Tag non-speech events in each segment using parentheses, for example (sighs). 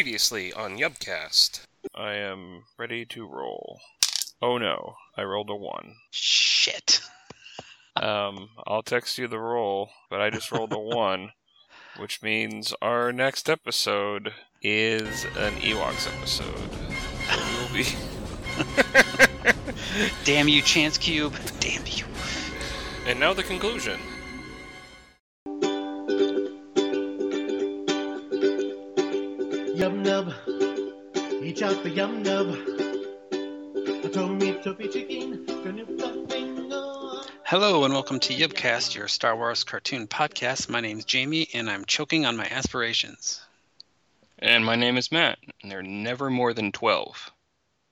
Previously on Yubcast. I am ready to roll. Oh no, I rolled a one. Shit. (laughs) Um, I'll text you the roll, but I just rolled a (laughs) one, which means our next episode is an Ewoks episode. So we'll be. (laughs) Damn you, Chance Cube. Damn you. And now the conclusion. Yum nub, each out the yum nub. A Tommy toppy chicken, gonna fluffing on. Hello and welcome to Yubcast, your Star Wars cartoon podcast. My name's Jamie and I'm choking on my aspirations. And my name is Matt, and there are never more than 12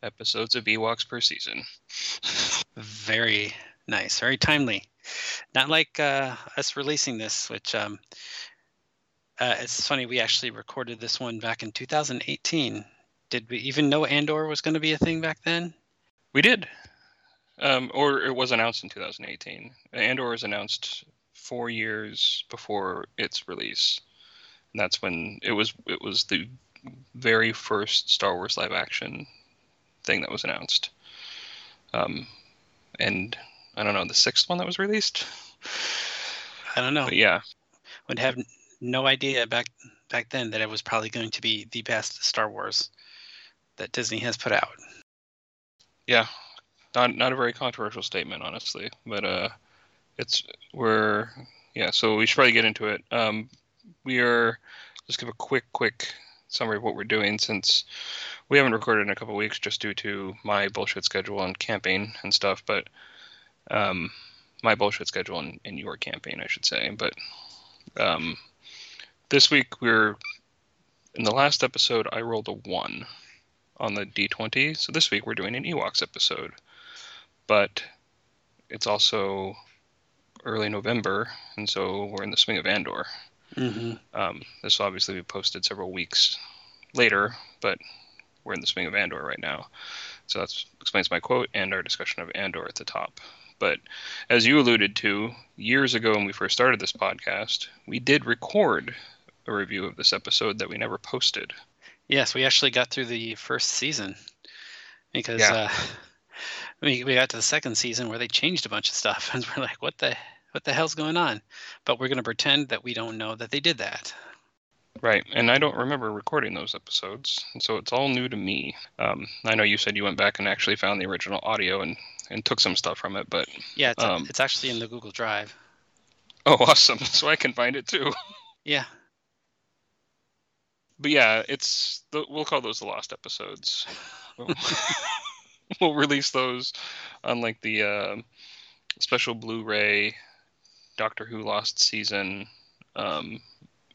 episodes of Ewoks per season. Very nice, very timely. Not like uh, us releasing this, which um, uh, it's funny. We actually recorded this one back in 2018. Did we even know Andor was going to be a thing back then? We did. Um, or it was announced in 2018. Andor was announced four years before its release. And that's when it was it was the very first Star Wars live action thing that was announced. Um, and I don't know the sixth one that was released. I don't know. But yeah, Would have no idea back back then that it was probably going to be the best Star Wars that Disney has put out. yeah, not not a very controversial statement, honestly. But uh, it's we're yeah. So we should probably get into it. Um, we are just give a quick quick summary of what we're doing since we haven't recorded in a couple weeks just due to my bullshit schedule and camping and stuff. But um, my bullshit schedule and, and your camping, I should say. But um, this week we're in the last episode. I rolled a one on the d20. So this week we're doing an Ewoks episode but it's also early November, and so we're in the swing of Andor. Mm-hmm. Um, this will obviously be posted several weeks later, but we're in the swing of Andor right now. So that explains my quote and our discussion of Andor at the top. But as you alluded to, years ago when we first started this podcast, we did record a review of this episode that we never posted. Yes, we actually got through the first season because Yeah. uh, (laughs) we we got to the second season where they changed a bunch of stuff, (laughs) and we're like, what the what the hell's going on? But we're gonna pretend that we don't know that they did that. Right, and I don't remember recording those episodes, and so it's all new to me. Um, I know you said you went back and actually found the original audio and, and took some stuff from it, but Yeah, it's, Um, it's actually in the Google Drive. oh, (laughs) awesome! So I can find it too. Yeah, But yeah, it's we'll call those the lost episodes. we'll (laughs) release those on like the um special Blu-ray Doctor Who Lost Season um,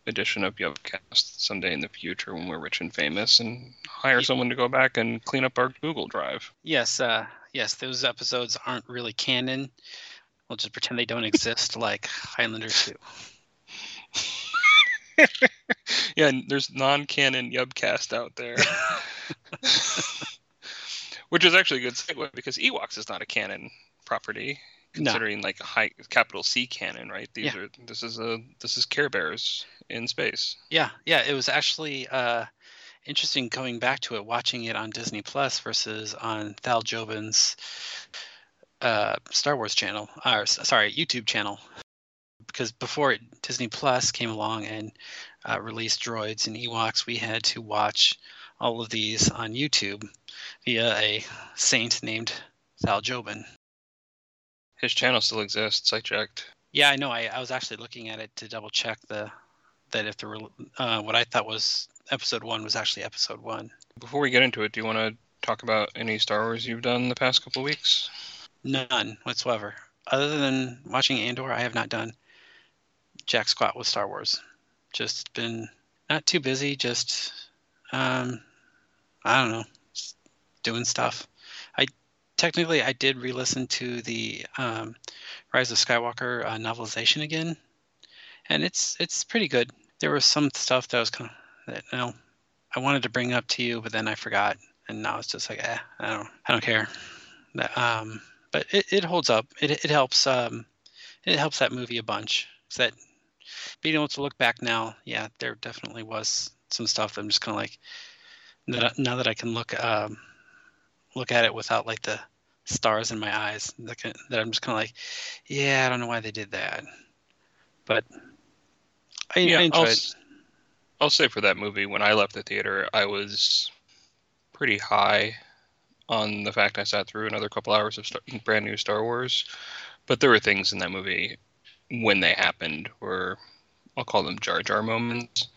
edition of Yubcast someday in the future when we're rich and famous and hire Ye- someone to go back and clean up our Google Drive. yes, uh, yes. Those episodes aren't really canon. We'll just pretend they don't exist, like Highlander Two. (laughs) (laughs) yeah, and there's non-canon Yubcast out there. (laughs) Which is actually a good segue because Ewoks is not a canon property, No. considering like a high capital C canon, right? These Yeah. are this is a this is Care Bears in space. Yeah, yeah. It was actually uh, interesting going back to it, watching it on Disney Plus versus on Thal Jobin's uh, Star Wars channel, or sorry, YouTube channel. Because before it, Disney Plus came along and uh, released Droids and Ewoks, we had to watch all of these on YouTube via a saint named Thal Jobin. His channel still exists. I checked. Yeah, I know. I, I was actually looking at it to double check the that if the uh, what I thought was episode one was actually episode one. Before we get into it, do you want to talk about any Star Wars you've done the past couple weeks? None whatsoever. Other than watching Andor, I have not done jack squat with Star Wars. Just been not too busy. Just um, I don't know, doing stuff. I technically I did re-listen to the um, Rise of Skywalker uh, novelization again, and it's it's pretty good. There was some stuff that was kind of that you know I wanted to bring up to you, but then I forgot, and now it's just like eh, I don't I don't care. That, um, but it, it holds up. It it helps um, it helps that movie a bunch. that being able to look back now, yeah, there definitely was some stuff. That I'm just kind of like that now that I can look um, look at it without like the stars in my eyes. That, can, that I'm just kind of like, yeah, I don't know why they did that, but I, Yeah, I I'll, enjoyed. s- I'll say for that movie, when I left the theater, I was pretty high on the fact I sat through another couple hours of star- brand new Star Wars. But there were things in that movie when they happened were, I'll call them Jar Jar moments.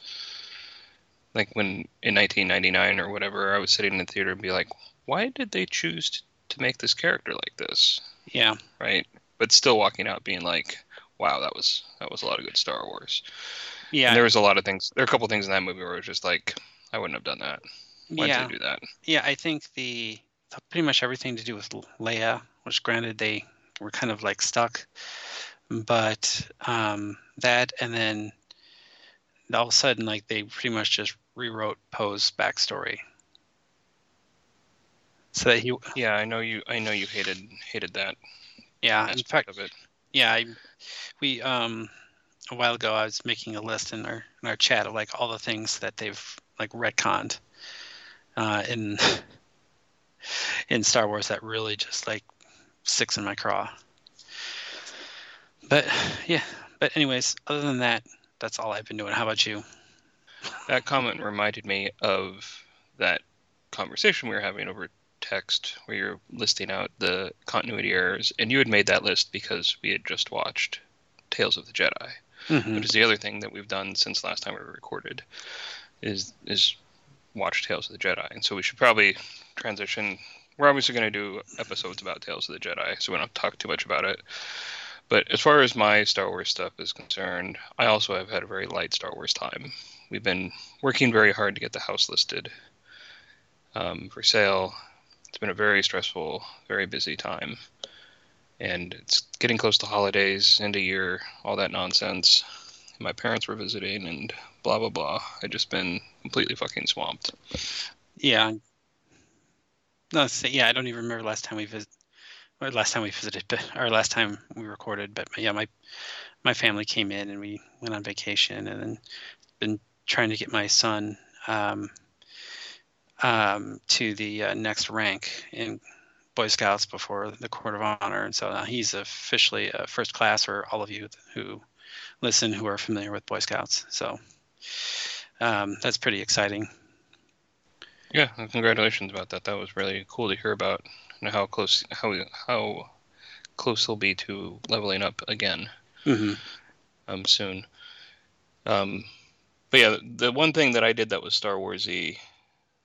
Like when in 1999 or whatever, I was sitting in the theater and be like, why did they choose to make this character like this? Yeah, Right? But still walking out being like, wow, that was that was a lot of good Star Wars. yeah, And there was a lot of things. There are a couple things in that movie where it was just like, I wouldn't have done that. Why yeah. did they do that? Yeah, I think the pretty much everything to do with Leia, which granted they were kind of like stuck, but um, that and then all of a sudden like they pretty much just rewrote Poe's backstory, so that he Yeah, I know you. I know you hated hated that yeah in aspect fact of it. yeah I, we um a while ago I was making a list in our in our chat of like all the things that they've like retconned uh, in (laughs) in Star Wars that really just like sticks in my craw. But yeah, but anyways, other than that, that's all I've been doing. How about you? That comment reminded me of that conversation we were having over text, where you're listing out the continuity errors, and you had made that list because we had just watched Tales of the Jedi. Mhm. Which is the other thing that we've done since last time we recorded, is is watch Tales of the Jedi, and so we should probably transition. We're obviously going to do episodes about Tales of the Jedi, so we don't talk too much about it. But as far as my Star Wars stuff is concerned, I also have had a very light Star Wars time. We've been working very hard to get the house listed um, for sale. It's been a very stressful, very busy time, and it's getting close to holidays, end of year, all that nonsense. My parents were visiting, and blah blah blah. I've just been completely fucking swamped. Yeah. No, say- yeah, I don't even remember last time we visit, last time we visited, or last time we recorded. But yeah, my my family came in and we went on vacation, and then been trying to get my son um, um, to the uh, next rank in Boy Scouts before the Court of Honor, and so now he's officially a first class for all of you who listen who are familiar with Boy Scouts. So um, that's pretty exciting. Yeah, congratulations about that. That was really cool to hear about, and how close how how close he'll be to leveling up again. hmm um, soon. Um, but yeah, the one thing that I did that was Star Warsy,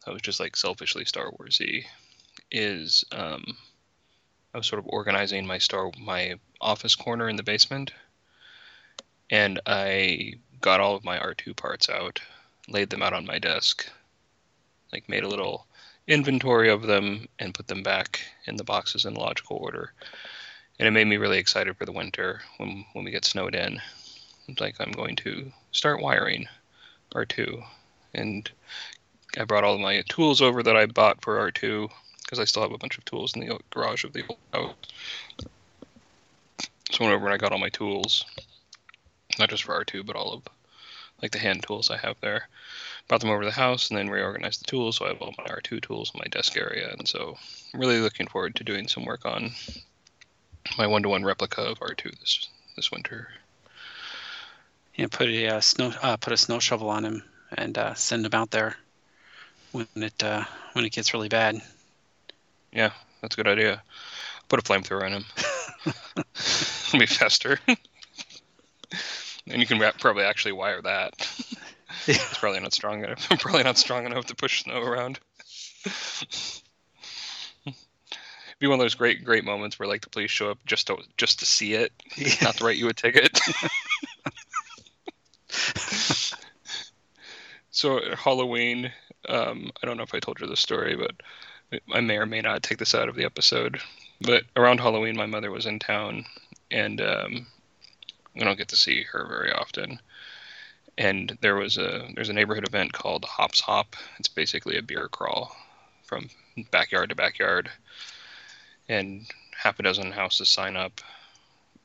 that was just like selfishly Star Warsy, is um, I was sort of organizing my star my office corner in the basement, and I got all of my R2 parts out, laid them out on my desk, like made a little inventory of them and put them back in the boxes in logical order. And it made me really excited for the winter when when we get snowed in. It's like I'm going to start wiring R2, and I brought all my tools over that I bought for R2 because I still have a bunch of tools in the garage of the old house. So I went over and I got all my tools, not just for R2, but all of like the hand tools I have there. Brought them over to the house and then reorganized the tools. So I have all my R2 tools in my desk area, and so I'm really looking forward to doing some work on my one-to-one replica of R2 this this winter. Yeah, put a uh, snow uh, put a snow shovel on him and uh, send him out there when it uh, when it gets really bad. Yeah, that's a good idea. Put a flamethrower on him. (laughs) (laughs) It'll be faster. (laughs) and you can probably actually wire that. It's probably not strong enough. (laughs) probably not strong enough to push snow around. (laughs) be one of those great, great moments where like the police show up just to just to see it, not to write you a ticket. (laughs) so Halloween, um, I don't know if I told you this story, but I may or may not take this out of the episode. But around Halloween, my mother was in town, and um, I don't get to see her very often. And there was a there's a neighborhood event called Hops Hop. It's basically a beer crawl from backyard to backyard, and half a dozen houses sign up,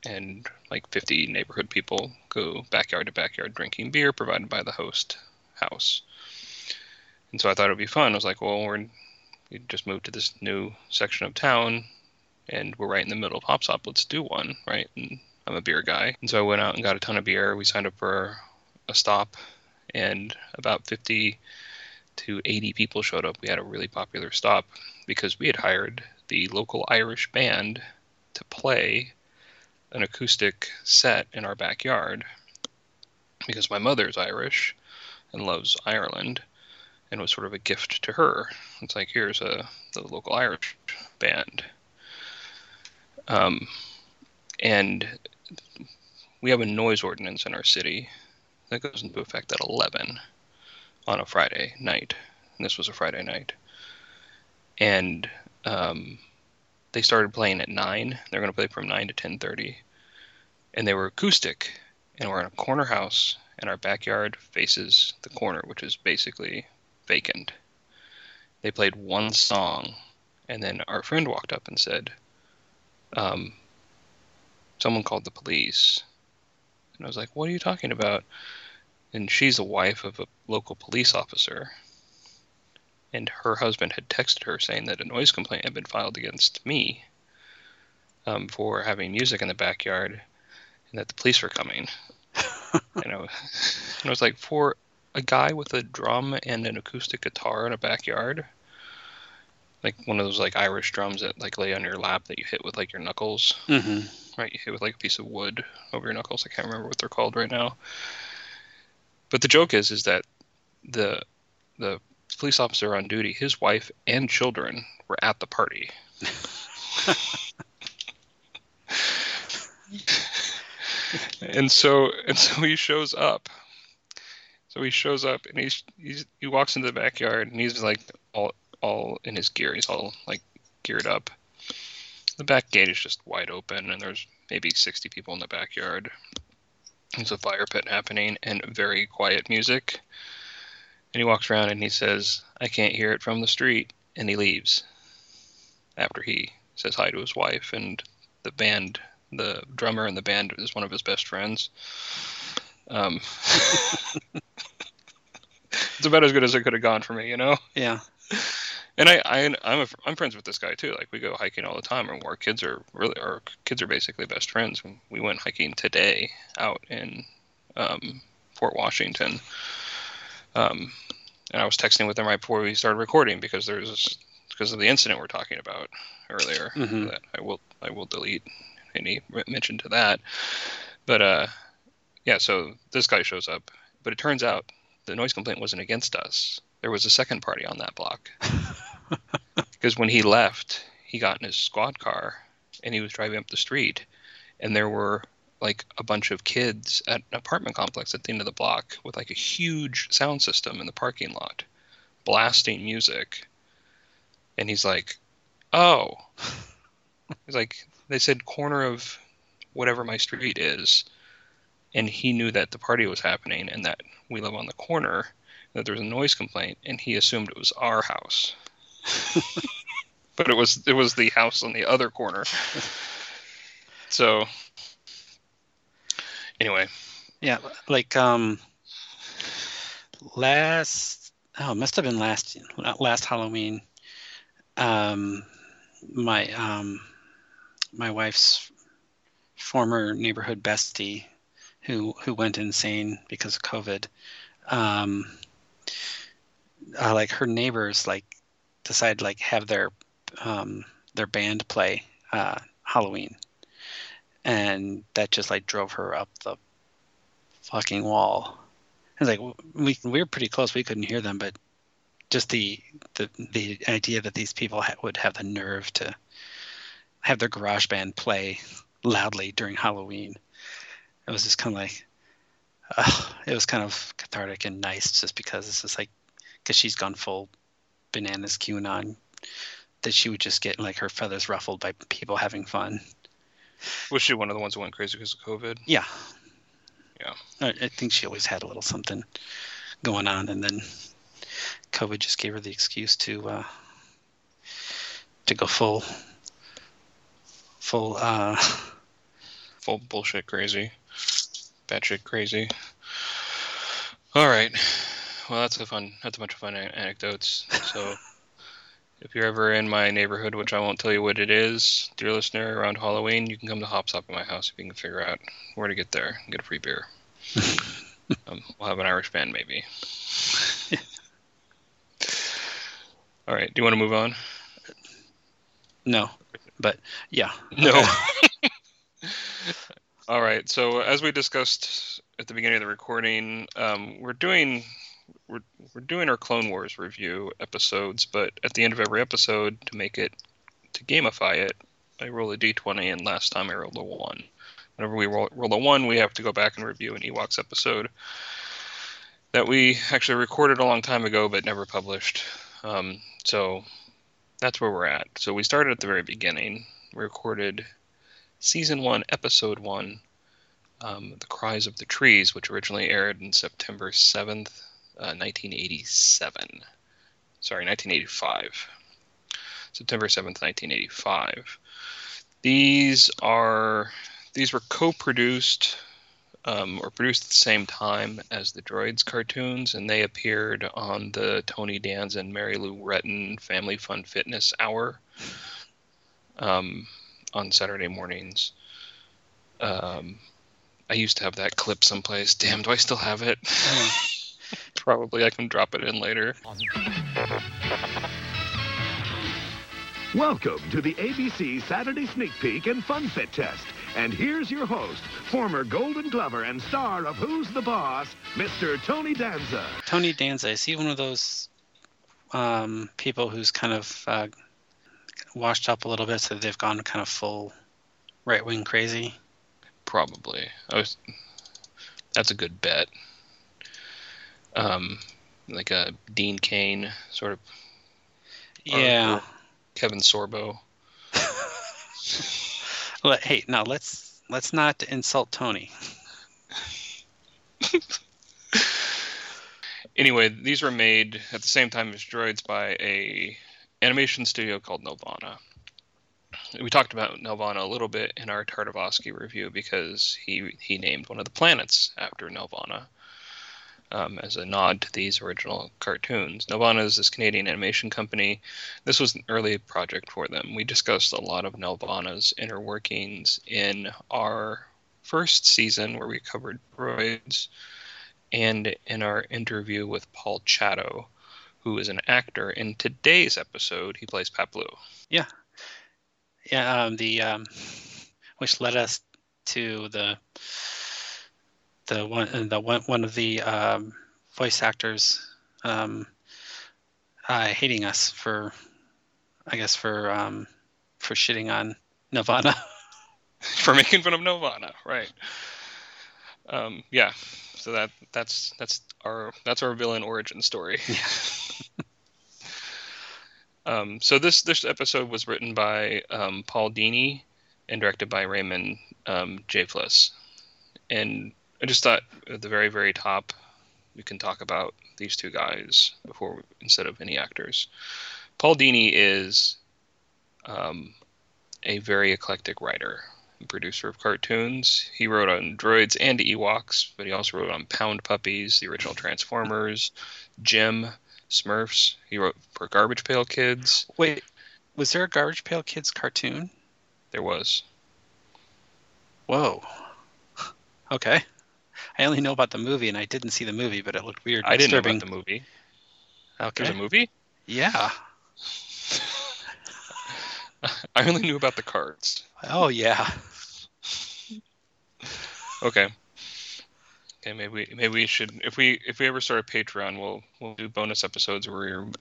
and like 50 neighborhood people go backyard to backyard drinking beer provided by the host house. And so I thought it would be fun. I was like, well, we're we just moved to this new section of town, and we're right in the middle of Hops Hop Let's do one, right? And I'm a beer guy, and so I went out and got a ton of beer. We signed up for a stop, and about 50 to 80 people showed up. We had a really popular stop because we had hired the local Irish band to play an acoustic set in our backyard because my mother's Irish and loves Ireland and was sort of a gift to her. It's like here's a the local Irish band. Um, and we have a noise ordinance in our city that goes into effect at 11 on a Friday night. And this was a Friday night. And um, they started playing at 9. They're going to play from 9 to 10:30. And they were acoustic and we're in a corner house and our backyard faces the corner, which is basically vacant. They played one song and then our friend walked up and said, um, someone called the police. And I was like, what are you talking about? And she's the wife of a local police officer. And her husband had texted her saying that a noise complaint had been filed against me um, for having music in the backyard and that the police were coming. (laughs) and, I was, and I was like, for a guy with a drum and an acoustic guitar in a backyard, like one of those like Irish drums that like lay on your lap that you hit with like your knuckles, Mm-hmm. right? You hit with like a piece of wood over your knuckles. I can't remember what they're called right now. But the joke is, is that the the police officer on duty, his wife and children were at the party. (laughs) and so and so he shows up. So he shows up and he's, he's he walks into the backyard and he's like all all in his gear. He's all like geared up. The back gate is just wide open and there's maybe 60 people in the backyard. There's a fire pit happening and very quiet music. And he walks around and he says, I can't hear it from the street. And he leaves after he says hi to his wife. And the band, the drummer in the band is one of his best friends. Um, (laughs) it's about as good as it could have gone for me, you know? Yeah. And I, I I'm a, I'm friends with this guy too. Like we go hiking all the time, and our kids are really our kids are basically best friends. We went hiking today out in um, Fort Washington, um, and I was texting with him right before we started recording because there's because of the incident we're talking about earlier Mhm. that I will I will delete any mention to that. But uh, yeah, so this guy shows up, but it turns out the noise complaint wasn't against us. There was a second party on that block (laughs) because when he left, he got in his squad car and he was driving up the street, and there were like a bunch of kids at an apartment complex at the end of the block with like a huge sound system in the parking lot, blasting music. And he's like, "Oh," he's like, "They said corner of whatever my street is." And he knew that the party was happening and that we live on the corner, that there was a noise complaint, and he assumed it was our house (laughs) but it was it was the house on the other corner. So anyway, Yeah, like um last oh, it must have been last last Halloween. Um my um my wife's former neighborhood bestie who who went insane because of COVID. Um uh, like her neighbors like decided like have their um their band play uh Halloween. And that just like drove her up the fucking wall. It's like we we were pretty close. We couldn't hear them, but just the the the idea that these people ha- would have the nerve to have their garage band play loudly during Halloween, it was just kind of like, uh, it was kind of cathartic and nice, just because it's just like, because she's gone full bananas QAnon, that she would just get like her feathers ruffled by people having fun. was she one of the ones who went crazy because of COVID? Yeah. Yeah. I, I think she always had a little something going on, and then COVID just gave her the excuse to uh, to go full full. Uh, Full bullshit crazy, batshit crazy. All right. well, that's a fun. That's a bunch of fun an- anecdotes. So, (laughs) if you're ever in my neighborhood, which I won't tell you what it is, dear listener, around Halloween, you can come to Hop Stop at my house if you can figure out where to get there and get a free beer. (laughs) um, we'll have an Irish band, maybe. (laughs) All right. Do you want to move on? No, but yeah. No. All right. So as we discussed at the beginning of the recording, um, we're doing we're, we're doing our Clone Wars review episodes, but at the end of every episode, to make it to gamify it, I roll a d20, and last time I rolled a one. Whenever we roll, roll a one, we have to go back and review an Ewoks episode that we actually recorded a long time ago but never published. Um, so that's where we're at. So we started at the very beginning. We recorded season one, episode one, um, "The Cries of the Trees," which originally aired in September seventh, uh, nineteen eighty-seven. Sorry, nineteen eighty-five. September seventh, nineteen eighty-five. These are these were co-produced um, or produced at the same time as the Droids cartoons, and they appeared on the Tony Danza and Mary Lou Retton Family Fun Fitness Hour um, on Saturday mornings. Um, I used to have that clip someplace. Damn, do I still have it? (laughs) Probably. I can drop it in later. Welcome to the ABC Saturday Sneak Peek and Fun Fit Test. And here's your host, former Golden Glover and star of Who's the Boss, Mr. Tony Danza. Tony Danza, is he one of those um, people who's kind of uh, washed up a little bit so they've gone kind of full right wing crazy? Probably. I was, that's a good bet. Um, like a Dean Cain sort of Yeah. Kevin Sorbo. (laughs) Hey, now let's let's not insult Tony. (laughs) Anyway, these were made at the same time as Droids by a animation studio called Nelvana. We talked about Nelvana a little bit in our Tartakovsky review because he he named one of the planets after Nelvana um, as a nod to these original cartoons. Nelvana is this Canadian animation company. This was an early project for them. We discussed a lot of Nelvana's inner workings in our first season where we covered droids and in our interview with Paul Chato, who is an actor. In today's episode, he plays Paploo. Yeah, um, the um, which led us to the the one the one one of the um, voice actors um, uh, hating us for I guess for um, for shitting on Nirvana. (laughs) for making fun of Nirvana, right? Um, yeah. So that that's that's our that's our villain origin story. (laughs) um, so this this episode was written by um, Paul Dini and directed by Raymond um, J. Fliss. And I just thought at the very very top we can talk about these two guys before instead of any actors. Paul Dini is um, a very eclectic writer and producer of cartoons. He wrote on Droids and Ewoks, but he also wrote on Pound Puppies, the original Transformers, Jim, Smurfs. He wrote for Garbage Pail Kids. Wait, was there a Garbage Pail Kids cartoon? There was. Whoa. (laughs) Okay. I only know about the movie, and I didn't see the movie, but it looked weird. I didn't know about the movie. Okay. There's a movie? Yeah. (laughs) I only knew about the cards. Oh yeah. Okay. Maybe maybe we should if we if we ever start a Patreon, we'll we'll do bonus episodes where we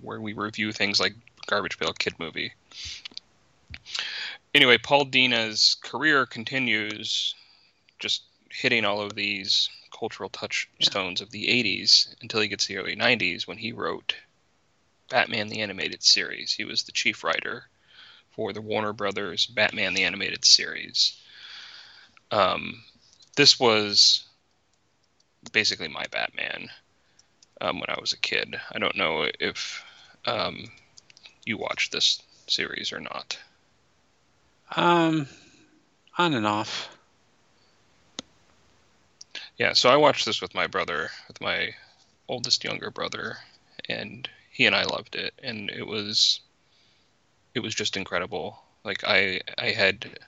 where we review things like Garbage Pail Kid movie. Anyway, Paul Dini's career continues, just hitting all of these cultural touchstones of the '80s until he gets to the early '90s when he wrote Batman the Animated Series. He was the chief writer for the Warner Brothers Batman the Animated Series. Um, this was basically my Batman um, when I was a kid. I don't know if um, you watched this series or not. Um, on and off. Yeah, so I watched this with my brother, with my oldest younger brother, and he and I loved it, and it was it was just incredible. Like I I had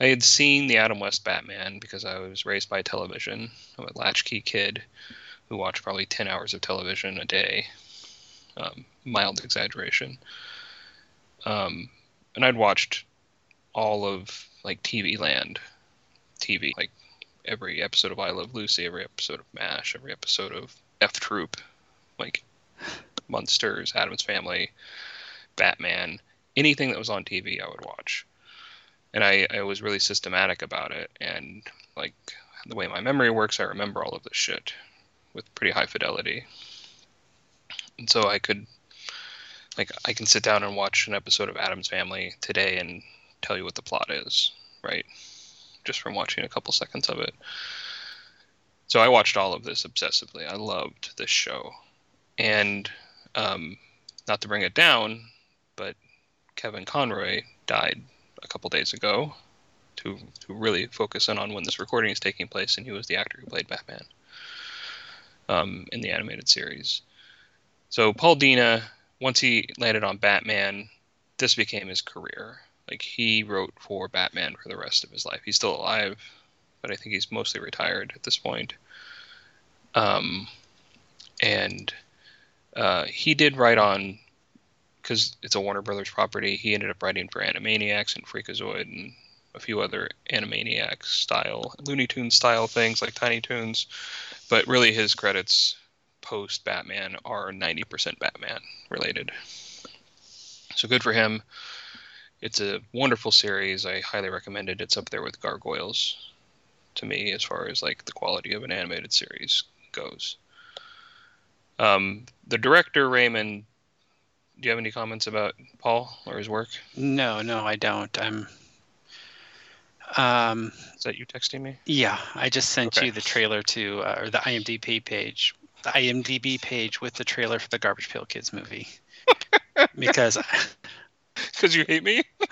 I had seen the Adam West Batman because I was raised by television. I'm a latchkey kid who watched probably ten hours of television a day. Um, mild exaggeration. Um, and I'd watched all of like TV Land, TV like every episode of I Love Lucy, every episode of MASH, every episode of F Troop, like Monsters, Addams Family, Batman, anything that was on TV, I would watch. And I, I was really systematic about it. And like the way my memory works, I remember all of this shit with pretty high fidelity. And so I could, like, I can sit down and watch an episode of Addams Family today and tell you what the plot is, right? Just from watching a couple seconds of it. So I watched all of this obsessively. I loved this show. And um, not to bring it down, but Kevin Conroy died a couple days ago to, to really focus in on when this recording is taking place, and he was the actor who played Batman um, in the animated series. So Paul Dini, once he landed on Batman, this became his career. Like he wrote for Batman for the rest of his life. He's still alive, but I think he's mostly retired at this point. Um, and uh, he did write on because it's a Warner Brothers property. He ended up writing for Animaniacs and Freakazoid and a few other Animaniacs style, Looney Tunes style things like Tiny Toons. But really, his credits post Batman are 90% Batman related. So good for him. It's a wonderful series. I highly recommend it. It's up there with Gargoyles to me as far as like the quality of an animated series goes. Um, the director Raymond, do you have any comments about Paul or his work? No, no, I don't. I'm. Um, Is that you texting me? yeah, I just sent Okay. you the trailer to, uh, or the IMDb page, the IMDb page with the trailer for the Garbage Pail Kids movie. (laughs) because (laughs) Because you hate me? (laughs)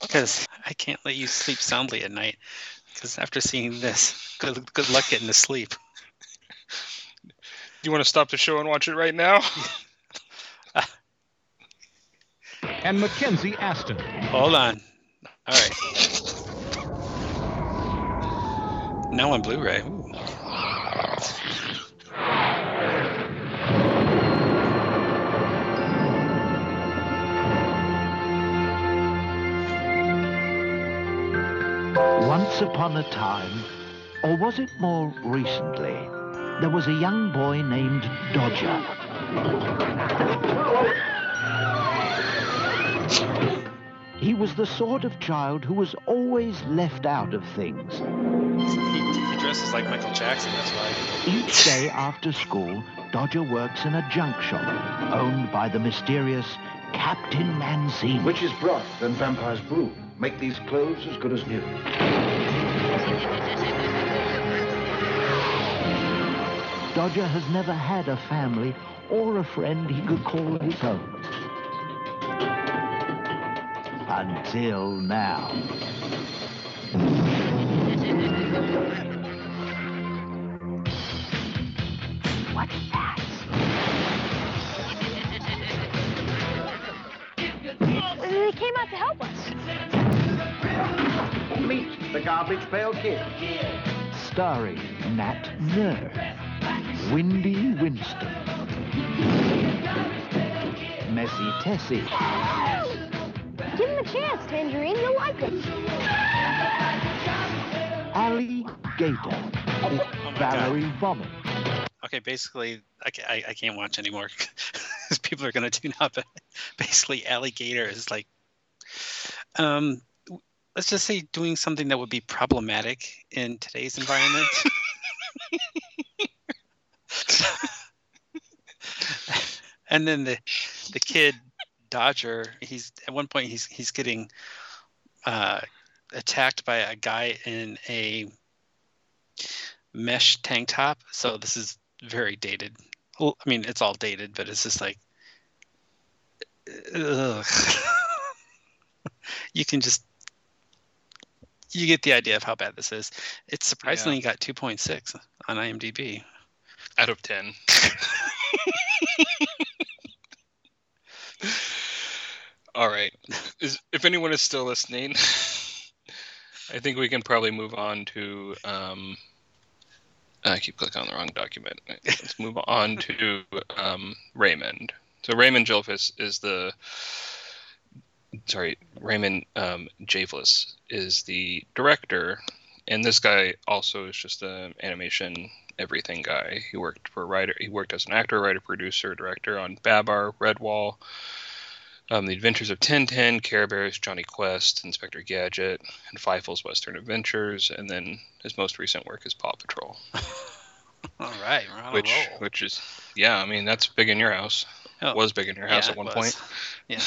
because I can't let you sleep soundly at night. Because after seeing this, good good luck getting to sleep. Do you want to stop the show and watch it right now? (laughs) And Mackenzie Astin. Hold on. All right. Now on Blu-ray. Ooh. Once upon a time, or was it more recently, there was a young boy named Dodger. He was the sort of child who was always left out of things. He, he dresses like Michael Jackson. That's why. Each day after school, Dodger works in a junk shop owned by the mysterious Captain Manzini. Witch's broth and vampire's brew make these clothes as good as new. Dodger has never had a family or a friend he could call his own. Until now. What's that? They came out to help us. Meet the garbage pail kid. Starring Nat Nurse, Windy Winston, Messy Tessie, Give him a chance, Tangerine. You'll like it. Allie Gator, Oh. Valerie Vomit, Okay, basically, I, I, I can't watch anymore (laughs) because people are going to tune out. But basically, alligator is like, um, let's just say doing something that would be problematic in today's environment. (laughs) (laughs) (laughs) and then the the kid Dodger, he's at one point he's he's getting uh, attacked by a guy in a mesh tank top. So this is very dated. I mean, it's all dated, but it's just like, (laughs) you can just you get the idea of how bad this is. It's surprisingly got 2.6 on IMDb. Out of ten. (laughs) All right. Is, if anyone is still listening, I think we can probably move on to. Um, I keep clicking on the wrong document. Let's move on to um, Raymond. So Raymond Jelfis is the. Sorry, Raymond um, Javlis is the director, and this guy also is just an animation everything guy. He worked for writer. He worked as an actor, writer, producer, director on Babar, Redwall, um, The Adventures of Tintin, Care Bears, Jonny Quest, Inspector Gadget, and Fievel's Western Adventures, and then his most recent work is Paw Patrol, (laughs) All right, which which is yeah, I mean that's big in your house. Oh, Was big in your house yeah, at one point. Yeah,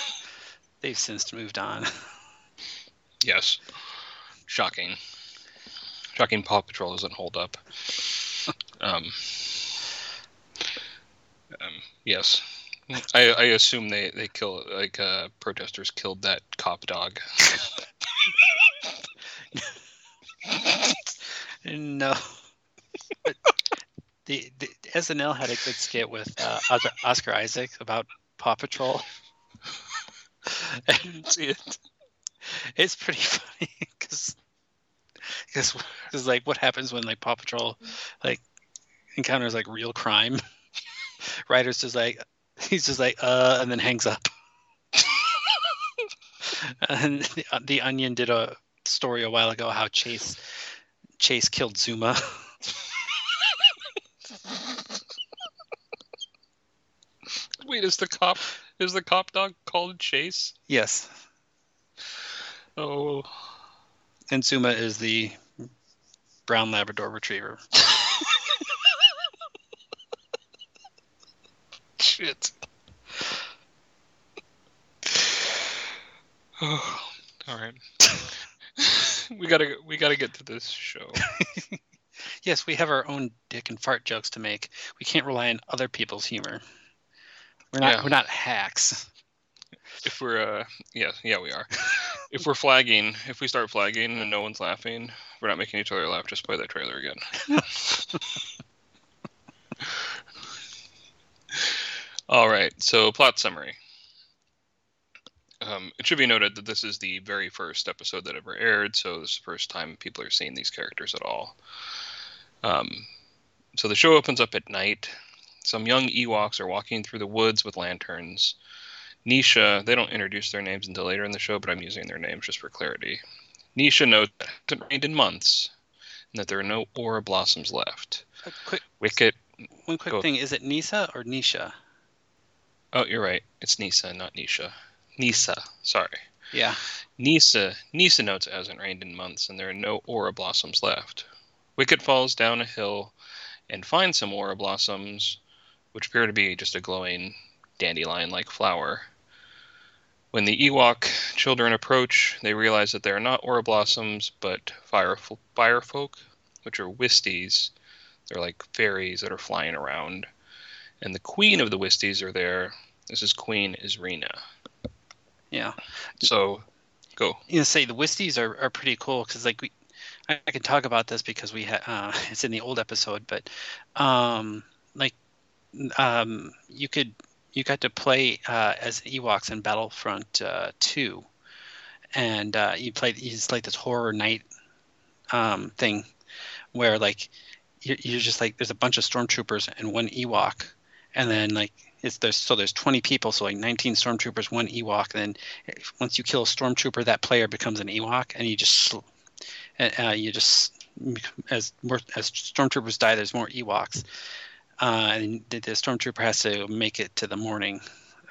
(laughs) they've since moved on. Yes, shocking. Shocking. Paw Patrol doesn't hold up. (laughs) Um. um yes. I, I assume they, they kill like uh, protesters killed that cop dog. No. The, the SNL had a good skit with uh, Oscar- Isaac about Paw Patrol. (laughs) And See it? It's pretty (laughs) funny because because like what happens when like Paw Patrol like encounters like real crime. (laughs) Ryder's just like he's just like uh and then hangs up. (laughs) and the, the Onion did a story a while ago how Chase Chase killed Zuma. Wait, is the cop is the cop dog called Chase? yes, Oh, and Zuma is the brown Labrador Retriever. (laughs) shit. (sighs) Oh, all right. (laughs) we gotta we gotta get to this show. (laughs) Yes, we have our own dick and fart jokes to make. We can't rely on other people's humor. We're not Yeah. we're not hacks. If we're uh yeah yeah we are. If we're flagging, if we start flagging and no one's laughing, we're not making each other laugh. Just play that trailer again. (laughs) All right. So plot summary. Um, it should be noted that this is the very first episode that ever aired, so this is the first time people are seeing these characters at all. Um, so the show opens up at night. Some young Ewoks are walking through the woods with lanterns. Nisha, they don't introduce their names until later in the show, but I'm using their names just for clarity. Nisha notes that it hasn't rained in months and that there are no aura blossoms left. A quick Wicket. one quick Go. thing: is it Kneesaa or Nisha? Oh, you're right. It's Kneesaa, not Nisha. Kneesaa. Sorry. Yeah. Kneesaa. Kneesaa notes it hasn't rained in months and there are no aura blossoms left. Wicket falls down a hill and finds some aura blossoms, which appear to be just a glowing dandelion like flower. When the Ewok children approach, they realize that they are not aura blossoms, but fire, fire folk, which are wisties. They're like fairies that are flying around. And the queen of the wisties are there. This is Queen Izrina. Yeah. So, go. you know, say the Wisties are, are pretty cool because like we, I, I can talk about this because we had uh, (laughs) it's in the old episode, but um, like um, you could you got to play uh, as Ewoks in Battlefront uh, Two, and uh, you played it's like this horror night um, thing where like you're, you're just like there's a bunch of stormtroopers and one Ewok, and then like it's there's so there's 20 people, so like 19 stormtroopers, one Ewok. And then once you kill a stormtrooper, that player becomes an Ewok, and you just uh, you just as more as stormtroopers die, there's more Ewoks, uh, and the, the stormtrooper has to make it to the morning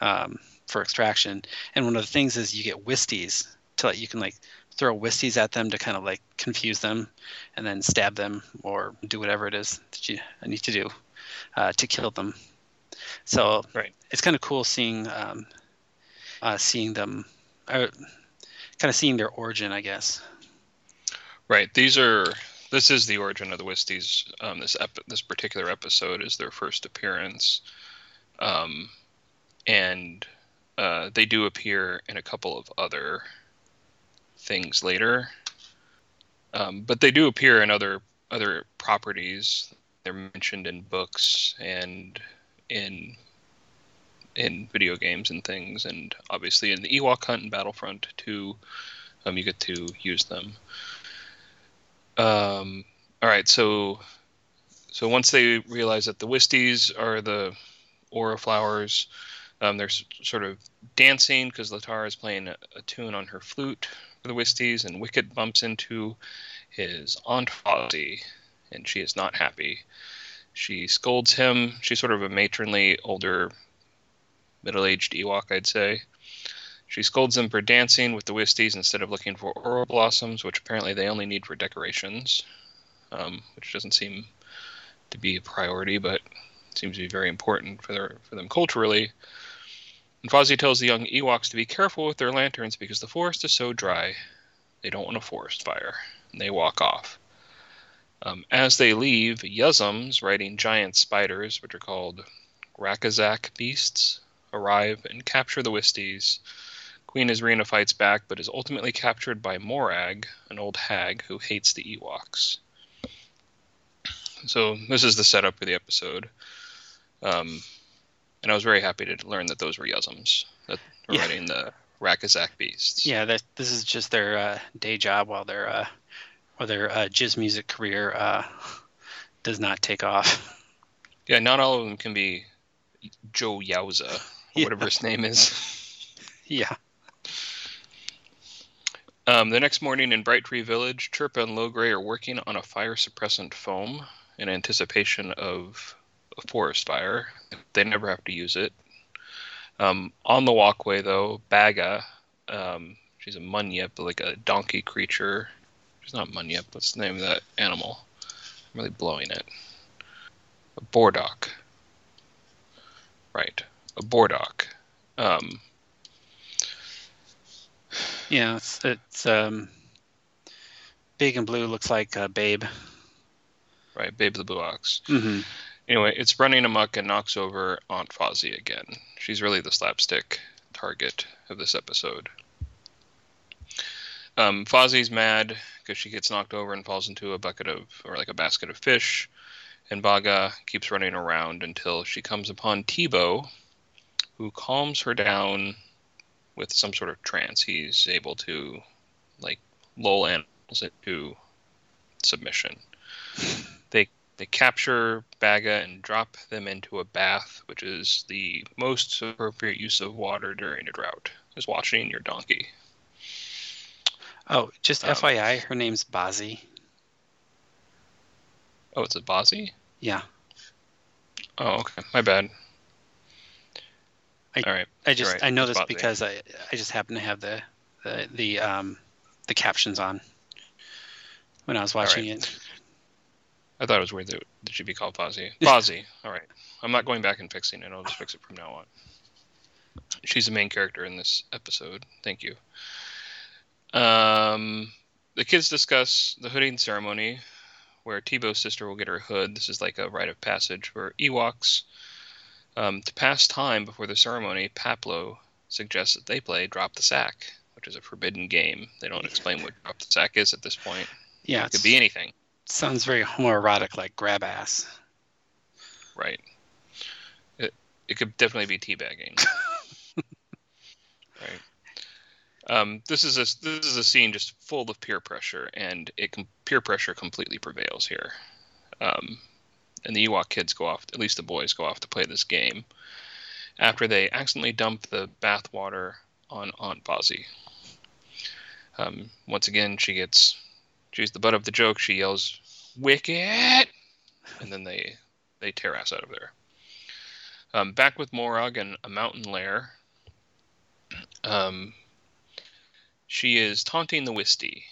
um, for extraction. And one of the things is you get Wisties to like you can like throw Wisties at them to kind of like confuse them, and then stab them or do whatever it is that you need to do uh, to kill them. So Right. it's kind of cool seeing um, uh, seeing them, uh, kind of seeing their origin, I guess. Right. These are. This is the origin of the Wisties. Um, this ep- this particular episode is their first appearance, um, and uh, they do appear in a couple of other things later. Um, but they do appear in other other properties. They're mentioned in books and in in video games and things, and obviously in the Ewok Hunt and Battlefront too. um, you get to use them. Um, all right, so so once they realize that the Wisties are the aura flowers, um, they're s- sort of dancing because Latara is playing a, a tune on her flute for the Wisties, and Wicket bumps into his Aunt Fozzie, and she is not happy. She scolds him. She's sort of a matronly, older, middle aged Ewok, I'd say. She scolds them for dancing with the Wisties instead of looking for aura blossoms, which apparently they only need for decorations, um, which doesn't seem to be a priority, but seems to be very important for their for them culturally. And Fozzie tells the young Ewoks to be careful with their lanterns because the forest is so dry, they don't want a forest fire, and they walk off. Um, as they leave, Yuzzums riding giant spiders, which are called Rakazzak beasts, arrive and capture the Wisties. Queen Izrina fights back, but is ultimately captured by Morag, an old hag who hates the Ewoks. So this is the setup for the episode. Um, and I was very happy to learn that those were Yuzzums that were Yeah. riding the Rakazzak beasts. Yeah, that this is just their uh, day job while their uh, while their uh, jizz music career uh, does not take off. Yeah, not all of them can be Joh Yowza, or (laughs) Yeah. whatever his name is. (laughs) Yeah. Um, the next morning in Bright Tree Village, Chirpa and Logray are working on a fire suppressant foam in anticipation of a forest fire. They never have to use it. Um, on the walkway, though, Baga, um, she's a munyip, like a donkey creature. She's not munyip. What's the name of that animal? I'm really blowing it. A Bordok. Right, a Bordok. Um, Yeah, it's, it's um, big and blue. Looks like uh, Babe. right, Babe the Blue Ox. hmm Anyway, it's running amok and knocks over Aunt Fozzie again. She's really the slapstick target of this episode. Um, Fozzie's mad because she gets knocked over and falls into a bucket of, or like a basket of fish. And Baga keeps running around until she comes upon Teebo, who calms her down with some sort of trance. He's able to, like, lull animals into submission. (laughs) They they capture Baga and drop them into a bath, which is the most appropriate use of water during a drought, is washing your donkey. Oh, just Um, FYI, her name's Bazi. Oh, it's a Bozzie? Yeah, Oh, okay. My bad. I- All right. I just right, I know this because I I just happen to have the the the um the captions on when I was watching it. I thought it was weird that it should be called Fozzie. (laughs) Fozzie. All right. I'm not going back and fixing it. I'll just fix it from now on. She's the main character in this episode. Thank you. Um, the kids discuss the hooding ceremony, where Teebo's sister will get her hood. This is like a rite of passage for Ewoks. Um, to pass time before the ceremony, Paploo suggests that they play Drop the Sack, which is a forbidden game. They don't explain what Drop the Sack is at this point. Yeah, it could be anything. sounds very homoerotic, like grab ass. Right. It it could definitely be teabagging. (laughs) right. Um, this is a this is a scene just full of peer pressure, and it com- peer pressure completely prevails here. Um, and the Ewok kids go off, at least the boys go off to play this game after they accidentally dump the bath water on Aunt Fozzie. Um, once again, she gets she's the butt of the joke. She yells, "Wicket!" and then they they tear ass out of there. Um, back with Morag and a mountain lair. Um, she is taunting the Wisty.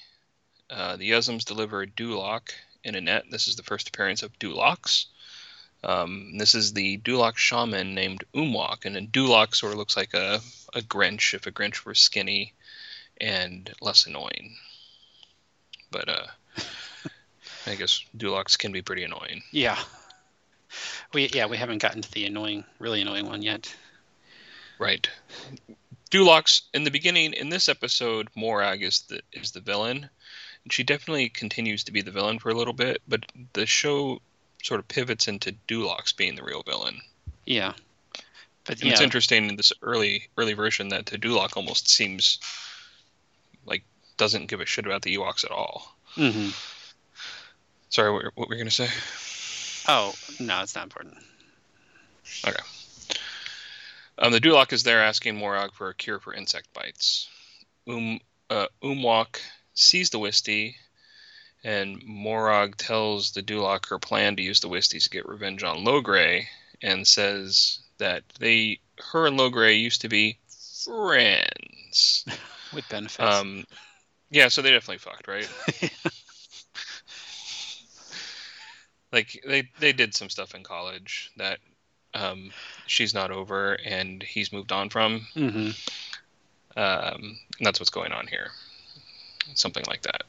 Uh, the Yuzzums deliver a Dulok in a net. This is the first appearance of Duloks. Um, this is the Dulok shaman named Umwak, and a Dulok sort of looks like a, a Grinch if a Grinch were skinny and less annoying. But uh, I guess Duloks can be pretty annoying. Yeah. We yeah we haven't gotten to the annoying, really annoying one yet. Right. Duloks in the beginning in this episode, Morag is the is the villain. She definitely continues to be the villain for a little bit, but the show sort of pivots into Duloks being the real villain. Yeah. But yeah, it's interesting in this early early version that the Dulok almost seems like doesn't give a shit about the Ewoks at all. hmm Sorry, what, what were you gonna say? Oh no, it's not important. Okay. Um, the Dulok is there asking Morag for a cure for insect bites. Um, uh, Umwak sees the Wisty, and Morag tells the Dulok her plan to use the Wisties to get revenge on Logray, and says that they, her and Logray used to be friends. (laughs) With benefits. Um, yeah, so they definitely fucked, right? (laughs) like they they did some stuff in college that um, she's not over and he's moved on from. hmm Um, and that's what's going on here. Something like that.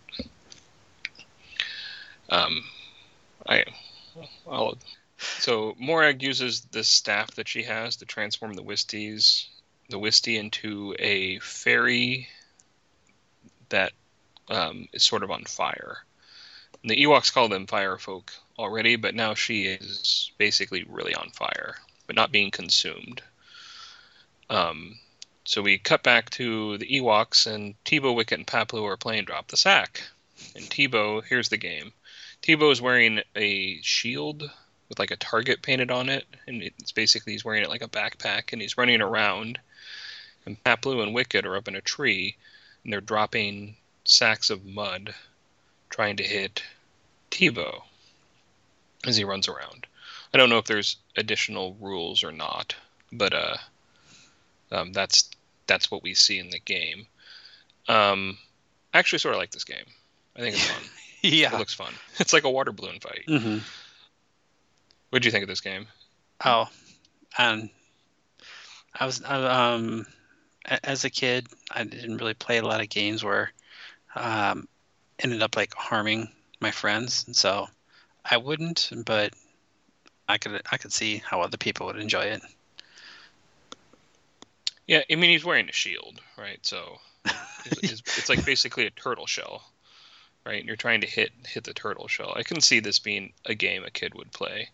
Um, I, I'll, so Morag uses this staff that she has to transform the Wisties, the Wisty into a fairy that um, is sort of on fire. And the Ewoks call them fire folk already, but now she is basically really on fire, but not being consumed. Um, so we cut back to the Ewoks, and Teebo, Wicket, and Paploo are playing Drop the Sack. And Teebo, here's the game. Teebo is wearing a shield with like a target painted on it, and it's basically he's wearing it like a backpack, and he's running around. And Paploo and Wicket are up in a tree, and they're dropping sacks of mud, trying to hit Teebo as he runs around. I don't know if there's additional rules or not, but uh, um, that's that's what we see in the game. Um, I actually sort of like this game. I think it's fun. (laughs) Yeah, it looks fun. (laughs) It's like a water balloon fight. hmm What do you think of this game? Oh, and I was I, um as a kid, I didn't really play a lot of games where um ended up like harming my friends, and so I wouldn't. But I could I could see how other people would enjoy it. Yeah, I mean he's wearing a shield, right? So (laughs) it's, it's, it's like basically a turtle shell, right? And you're trying to hit hit the turtle shell. I can see this being a game a kid would play.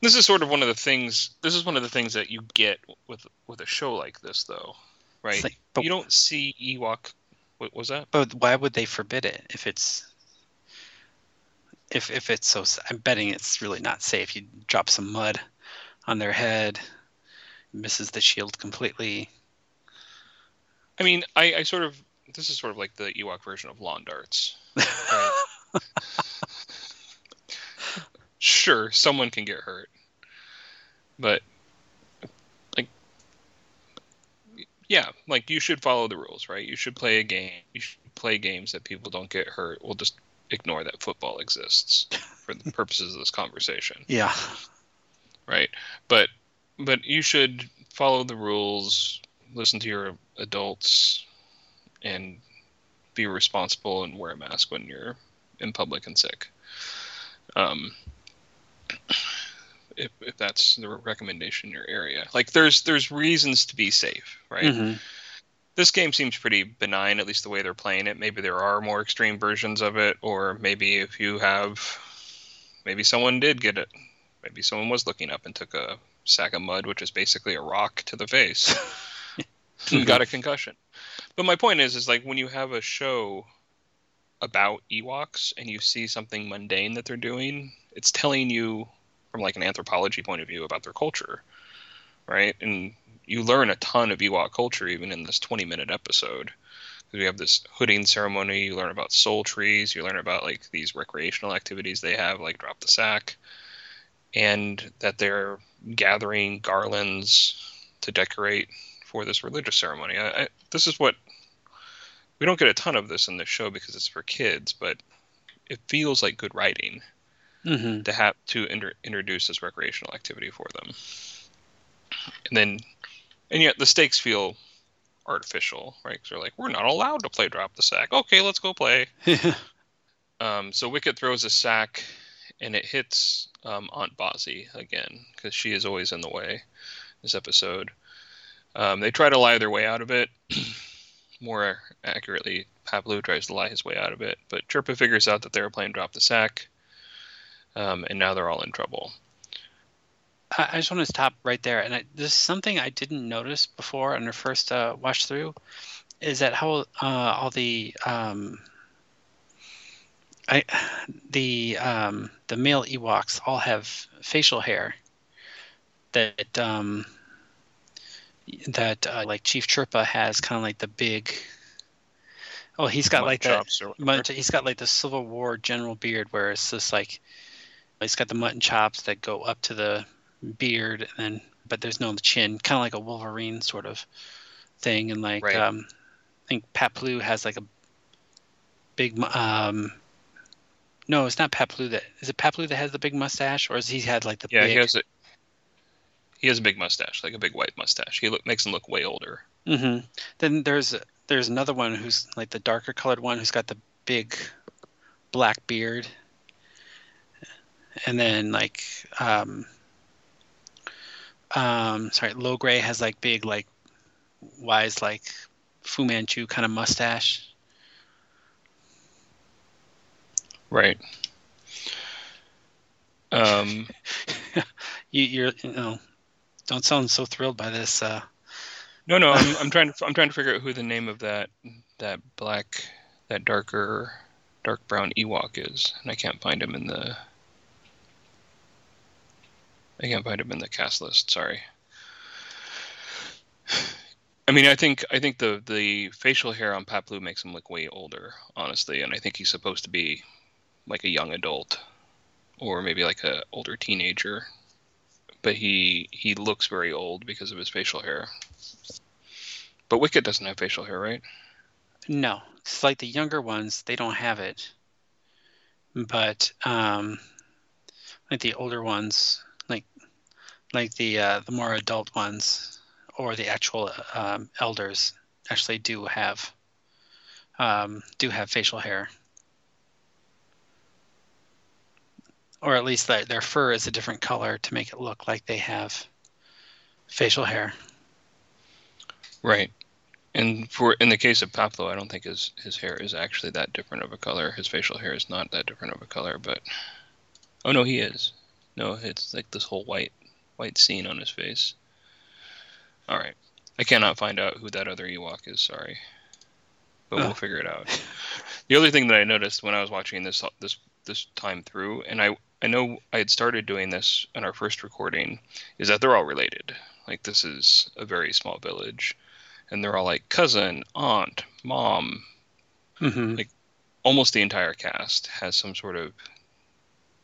This is sort of one of the things. This is one of the things that you get with with a show like this, though, right? Like, but, you don't see Ewok. What was that? but why would they forbid it if it's if if it's so? I'm betting it's really not safe. You drop some mud on their head, misses the shield completely. I mean, I, I sort of this is sort of like the Ewok version of lawn darts. Right? (laughs) sure, someone can get hurt, but like, yeah, like you should follow the rules, right? You should play a game. You should play games that people don't get hurt. We'll just ignore that football exists for the purposes of this conversation Yeah. right but but you should follow the rules listen to your adults and be responsible and wear a mask when you're in public and sick um if, if that's the recommendation in your area like there's there's reasons to be safe right Mhm. this game seems pretty benign, at least the way they're playing it. Maybe there are more extreme versions of it, or maybe if you have, maybe someone did get it. Maybe someone was looking up and took a sack of mud, which is basically a rock to the face, (laughs) and got a mm-hmm. concussion. But my point is, is like when you have a show about Ewoks and you see something mundane that they're doing, it's telling you from like an anthropology point of view about their culture, right? And you learn a ton of Ewok culture even in this 20 minute episode. We have this hooding ceremony. You learn about soul trees. You learn about like these recreational activities they have, like drop the sack, and that they're gathering garlands to decorate for this religious ceremony. I, I, this is what we don't get a ton of this in this show because it's for kids, but it feels like good writing Mhm. to have to inter- introduce this recreational activity for them. And then, and yet the stakes feel artificial, right? Because they're like, we're not allowed to play drop the sack. Okay, let's go play. Um, so Wicket throws a sack, and it hits um, Aunt Bozzie again because she is always in the way. This episode, um, they try to lie their way out of it. (clears throat) More accurately, Paploo tries to lie his way out of it, but Chirpa figures out that the airplane dropped the sack, um, and now they're all in trouble. I, I just want to stop right there, and I, this is something I didn't notice before on the first uh, watch through, is that how uh, all the um, I the um, the male Ewoks all have facial hair that um, that uh, like Chief Chirpa has kind of like the big. Oh, he's got like the he's got like the Civil War general beard, where it's just like he's got the mutton chops that go up to the beard, and then but there's no chin, kind of like a Wolverine sort of thing, and like Right. um, I think Paploo has like a big um. No, it's not Paploo that is it. Paploo that has the big mustache, or has he had like the Yeah, big? he has a he has a big mustache, like a big white mustache. He look, makes him look way older. hmm Then there's there's another one who's like the darker colored one who's got the big black beard, and then like um um sorry, Logray has like big like wise like Fu Manchu kind of mustache. Right. Um, (laughs) You you're you know don't sound so thrilled by this. Uh, no, no, I'm, (laughs) I'm trying to I'm trying to figure out who the name of that that black that darker dark brown Ewok is, and I can't find him in the I can't find him in the cast list. Sorry. I mean, I think I think the the facial hair on Paploo makes him look way older, honestly, and I think he's supposed to be like a young adult or maybe like a older teenager. But he he looks very old because of his facial hair. But Wicket doesn't have facial hair, right? no, it's like the younger ones they don't have it, but um, like the older ones, like like the uh, the more adult ones or the actual um, elders actually do have um, do have facial hair, or at least their their fur is a different color to make it look like they have facial hair. Right. And for in the case of Paploo, I don't think his his hair is actually that different of a color. His facial hair is not that different of a color, but oh no, he is. No, it's like this whole white white scene on his face. All right. I cannot find out who that other Ewok is. Sorry, but Oh. we'll figure it out. (laughs) The other thing that I noticed when I was watching this this this time through, and I I know I had started doing this in our first recording, is that they're all related. Like this is a very small village, and they're all like cousin, aunt, mom. hmm Almost the entire cast has some sort of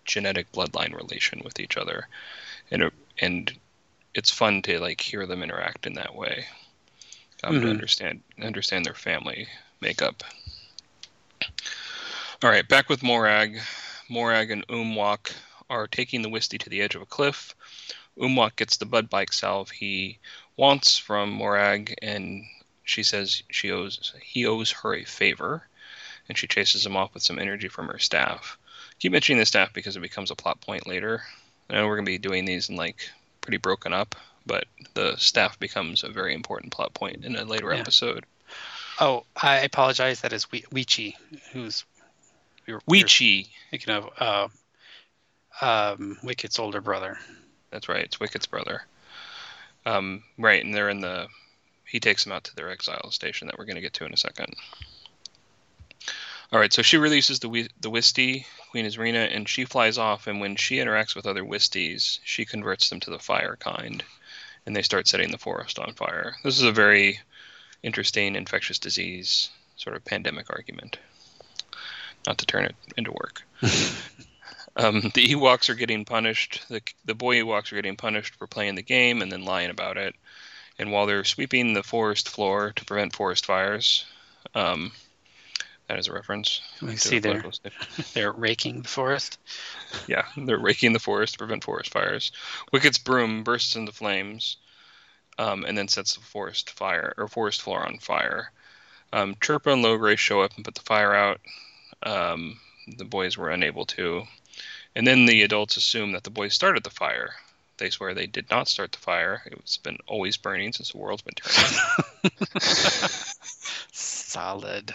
genetic bloodline relation with each other, and it, and it's fun to like hear them interact in that way. Um, To Mhm. understand understand their family makeup. All right, back with Morag. Morag and Umwak are taking the Wisty to the edge of a cliff. Umwak gets the bud bike salve he wants from Morag, and she says she owes he owes her a favor, and she chases him off with some energy from her staff. Keep mentioning the staff because it becomes a plot point later. I know we're gonna be doing these in like pretty broken up, but the staff becomes a very important plot point in a later Yeah. episode. Oh, I apologize. That is We- Weechi, who's we were- we were Weechi. Speaking of uh, um, Wicket's older brother. That's right. It's Wicket's brother. Um, right, and they're in the. He takes them out to their exile station that we're going to get to in a second. All right, so she releases the the Wisty, Queen Izrina, and she flies off. And when she interacts with other Wisties, she converts them to the fire kind, and they start setting the forest on fire. This is a very interesting infectious disease sort of pandemic argument. Not to turn it into work. (laughs) Um, the Ewoks are getting punished. The the boy Ewoks are getting punished for playing the game and then lying about it. And while they're sweeping the forest floor to prevent forest fires, um, that is a reference. We to see a they're (laughs) they're raking the forest. Yeah, they're raking the forest to prevent forest fires. Wicket's broom bursts into flames, um, and then sets the forest fire or forest floor on fire. Um, Chirpa and Logray show up and put the fire out. Um, the boys were unable to, and then the adults assume that the boys started the fire. They swear they did not start the fire. It's been always burning since the world's been turning. (laughs) Solid.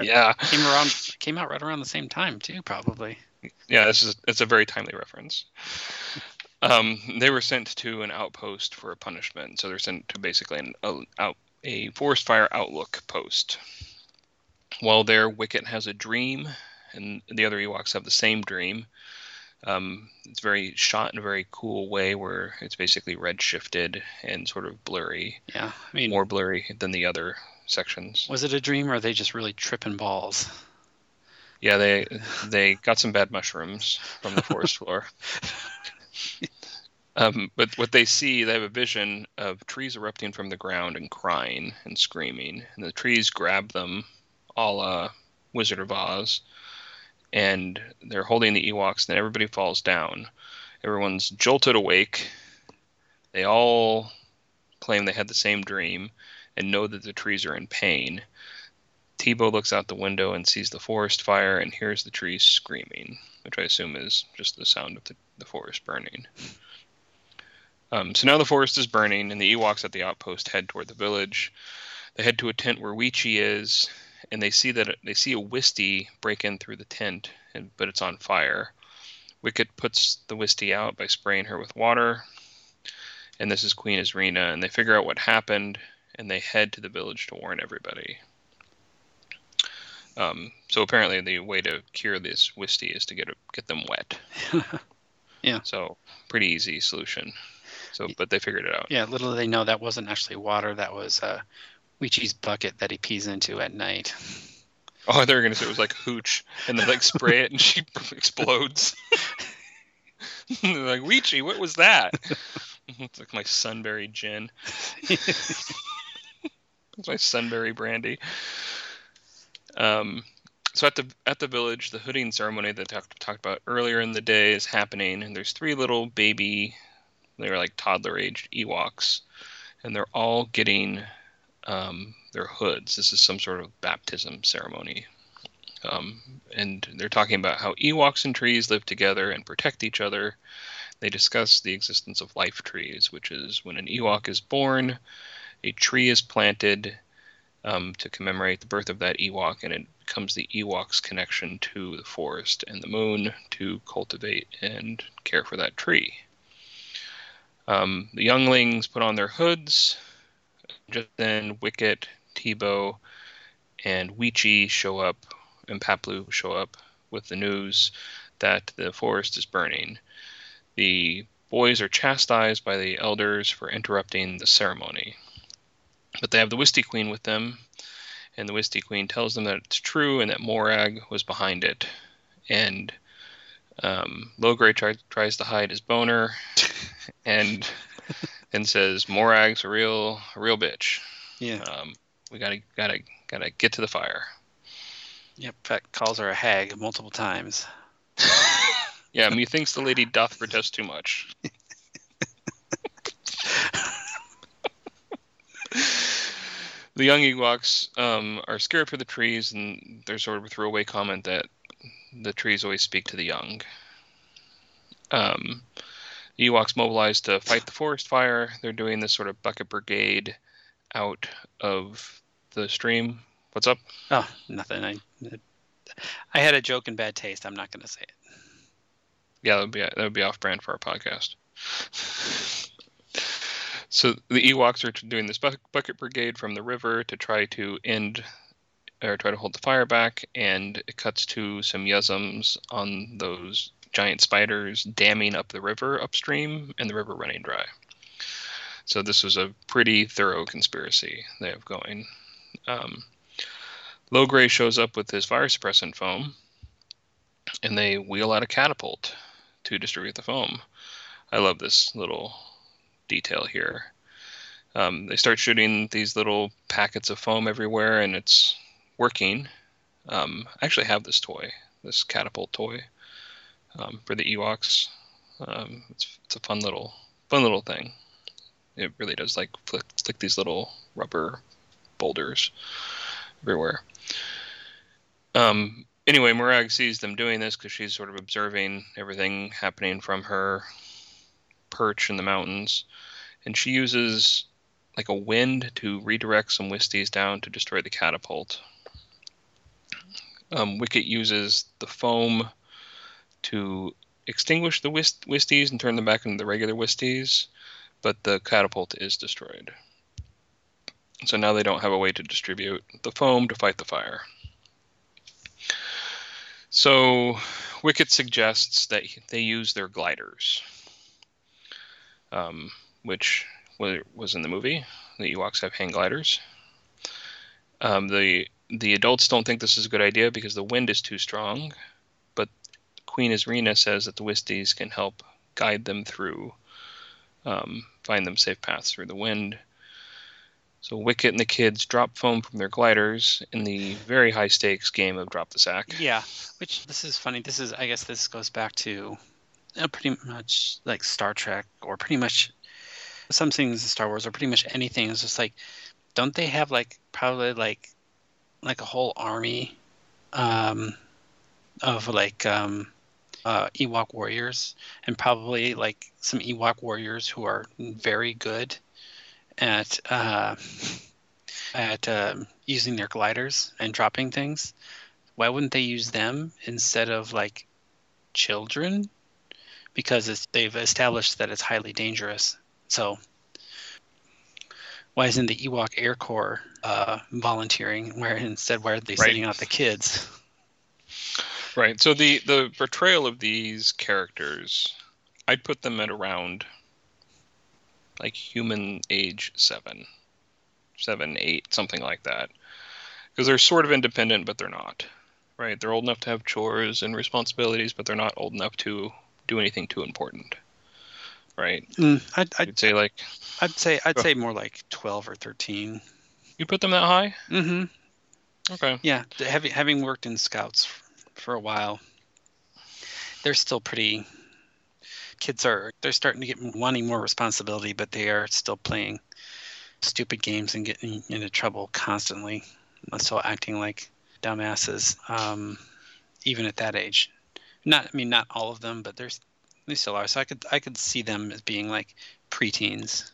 yeah, Came around, came out right around the same time too, probably. yeah. This is it's a very timely reference. Um, they were sent to an outpost for a punishment, so they're sent to basically an a, out a forest fire outlook post. While there, Wicket has a dream, and the other Ewoks have the same dream. Um, it's very shot in a very cool way, where it's basically red shifted and sort of blurry, Yeah, I mean, more blurry than the other sections. was it a dream or are they just really tripping balls? Yeah, they they got some bad mushrooms from the forest floor. (laughs) Um, but what they see, they have a vision of trees erupting from the ground and crying and screaming, and the trees grab them, a la Wizard of Oz, and they're holding the Ewoks, then everybody falls down. Everyone's jolted awake. They all claim they had the same dream and know that the trees are in pain. Teebo looks out the window and sees the forest fire and hears the trees screaming, which I assume is just the sound of the, the forest burning. Um, so now the forest is burning, and the Ewoks at the outpost head toward the village. They head to a tent where Weechi is, and they see that they see a Wisty break in through the tent, and, but it's on fire. Wicket puts the Wisty out by spraying her with water, and this is Queen Izrina, and they figure out what happened, and they head to the village to warn everybody. Um, so apparently, the way to cure this Wisty is to get it, get them wet. (laughs) Yeah. So pretty easy solution. So, but they figured it out. Yeah, little did they know that wasn't actually water. That was uh, Weechi's bucket that he pees into at night. (laughs) Oh, they were gonna say it was like hooch, and they like spray it, and she (laughs) explodes. (laughs) Like Weechi, what was that? it's like my sunberry gin. it's my sunberry brandy. Um, so at the at the village, the hooding ceremony that I talked, talked about earlier in the day is happening, and there's three little baby, they're like toddler aged Ewoks, and they're all getting um, their hoods. This is some sort of baptism ceremony. Um, and they're talking about how Ewoks and trees live together and protect each other. They discuss the existence of life trees, which is when an Ewok is born, a tree is planted um, to commemorate the birth of that Ewok, and it becomes the Ewok's connection to the forest and the moon to cultivate and care for that tree. Um, the younglings put on their hoods. Just then, Wicket, Teebo, and Weechi show up, and Paploo show up with the news that the forest is burning. The boys are chastised by the elders for interrupting the ceremony. But they have the Wisty Queen with them, and the Wisty Queen tells them that it's true and that Morag was behind it. And um, Logray try, tries to hide his boner, (laughs) and and says Morag's a real a real bitch. Yeah. Um, we gotta gotta gotta get to the fire. Yep. Peck calls her a hag multiple times. (laughs) Yeah, methinks the lady doth protest too much. (laughs) the young Ewoks um, are scared for the trees, and there's sort of a throwaway comment that the trees always speak to the young. Um, the Ewoks mobilize to fight the forest fire. They're doing this sort of bucket brigade out of the stream. What's up? Oh, nothing. I I had a joke in bad taste. I'm not going to say it. Yeah, that would be that would be off brand for our podcast. (laughs) so the Ewoks are doing this bucket, bucket brigade from the river to try to end or try to hold the fire back, and it cuts to some Yuzums on those giant spiders damming up the river upstream, and the river running dry. So this was a pretty thorough conspiracy they have going. Um, Logray shows up with his fire suppressant foam, and they wheel out a catapult to distribute the foam. I love this little detail here. Um, they start shooting these little packets of foam everywhere, and it's working. Um, I actually have this toy, this catapult toy, um, for the Ewoks. Um, it's it's a fun little fun little thing. It really does like flick, flick these little rubber boulders everywhere. Um, anyway, Morag sees them doing this because she's sort of observing everything happening from her perch in the mountains, and she uses like a wind to redirect some Wisties down to destroy the catapult. Um, Wicket uses the foam to extinguish the whist- Wisties and turn them back into the regular Wisties, but the catapult is destroyed. So now they don't have a way to distribute the foam to fight the fire. So Wicket suggests that they use their gliders, um, which was in the movie. The Ewoks have hang gliders. Um, the the adults don't think this is a good idea because the wind is too strong, Queen Izrina says that the Wisties can help guide them through, um, find them safe paths through the wind. So Wicket and the kids drop foam from their gliders in the very high stakes game of drop the sack. Yeah, which this is funny. This is, I guess, this goes back to uh, pretty much like Star Trek, or pretty much some things in Star Wars, or pretty much anything. It's just like, don't they have like probably like like a whole army um, of like um, uh, Ewok warriors, and probably like some Ewok warriors who are very good at uh, at um, using their gliders and dropping things why wouldn't they use them instead of like children? Because it's, they've established that it's highly dangerous. So why isn't the Ewok Air Corps uh, volunteering? Where instead, why are they Right. sending out the kids? (laughs) Right. So the the portrayal of these characters, I'd put them at around like human age seven, seven, eight, something like that, because they're sort of independent, but they're not. Right. They're old enough to have chores and responsibilities, but they're not old enough to do anything too important. Right. Mm, I'd, I'd, say like I'd say I'd say more like twelve or thirteen. you put them that high. Mm-hmm. Okay. Yeah, having having worked in scouts for a while, they're still pretty. Kids are they're starting to get wanting more responsibility, but they are still playing stupid games and getting into trouble constantly, still acting like dumbasses, um, even at that age. Not, I mean, not all of them, but there's they still are. So I could I could see them as being like preteens.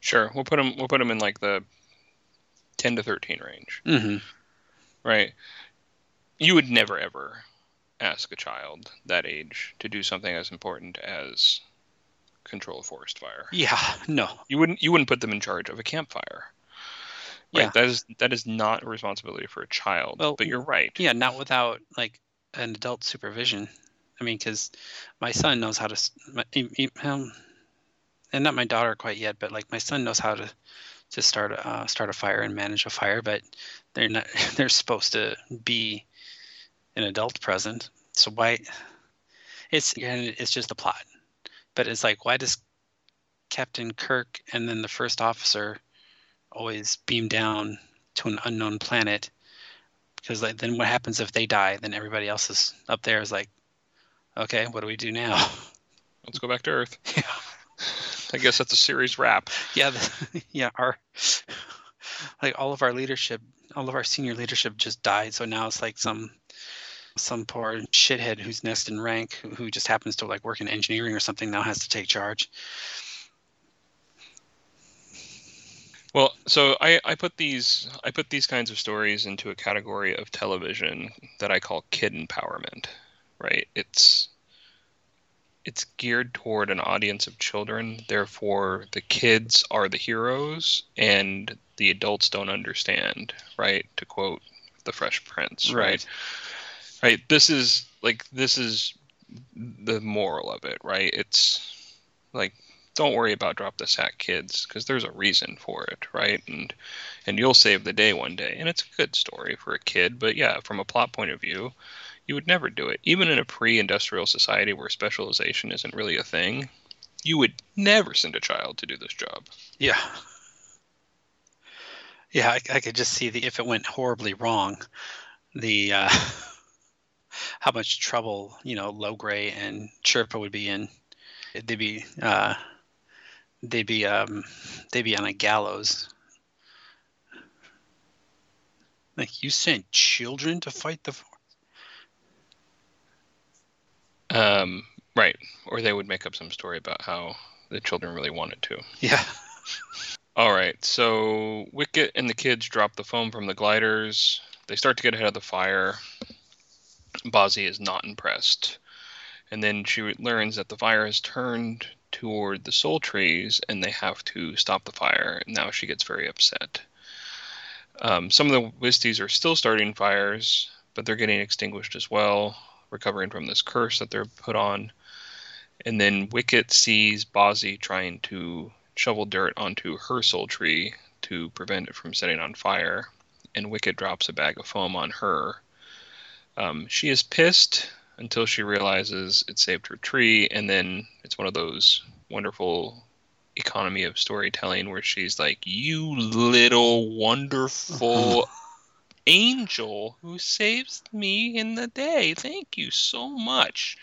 Sure. We'll put them. We'll put them in like the ten to thirteen range. Mm-hmm. right? You would never ever ask a child that age to do something as important as control a forest fire. Yeah, no, You wouldn't you wouldn't put them in charge of a campfire. Right? Yeah. That is that is not a responsibility for a child. Well, but you're right. Yeah, not without like an adult supervision. I mean, because my son knows how to, my, um, and not my daughter quite yet, but like my son knows how to to start a uh, start a fire and manage a fire, but they're not. (laughs) They're supposed to be an adult present. So why? It's and it's just a plot, but it's like why does Captain Kirk and then the first officer always beam down to an unknown planet? because like, then what happens if they die then everybody else is up there is like okay what do we do now (laughs) Let's go back to Earth. (laughs) yeah I guess that's a series wrap. yeah the, (laughs) yeah our like all of our leadership all of our senior leadership just died so now it's like some some poor shithead who's next in rank who, just happens to like work in engineering or something now has to take charge Well, so I, I put these I put these kinds of stories into a category of television that I call kid empowerment. Right? It's it's geared toward an audience of children, therefore the kids are the heroes and the adults don't understand, right? To quote the Fresh Prince, right? Right. Right. This is like this is the moral of it, right? It's like don't worry about drop the sack kids because there's a reason for it right and and you'll save the day one day and it's a good story for a kid but yeah from a plot point of view you would never do it even in a pre-industrial society where specialization isn't really a thing you would never send a child to do this job yeah yeah I, I could just see the if it went horribly wrong the uh (laughs) how much trouble you know Logray and Chirpa would be in. They'd be uh they'd be um they'd be on a gallows. Like you sent children to fight the um right. Or they would make up some story about how the children really wanted to. Yeah. (laughs) All right, so Wicket and the kids drop the foam from the gliders. They start to get ahead of the fire. Bozzie is not impressed. And then she learns that the fire has turned toward the soul trees and they have to stop the fire. And now she gets very upset. Um, some of the Wisties are still starting fires, but they're getting extinguished as well, recovering from this curse that they're put on. And then Wicket sees Bozzie trying to shovel dirt onto her soul tree to prevent it from setting on fire. And Wicket drops a bag of foam on her. Um, she is pissed until she realizes it saved her tree, and then it's one of those wonderful economy of storytelling where she's like, "You little wonderful (laughs) angel who saves me in the day. Thank you so much."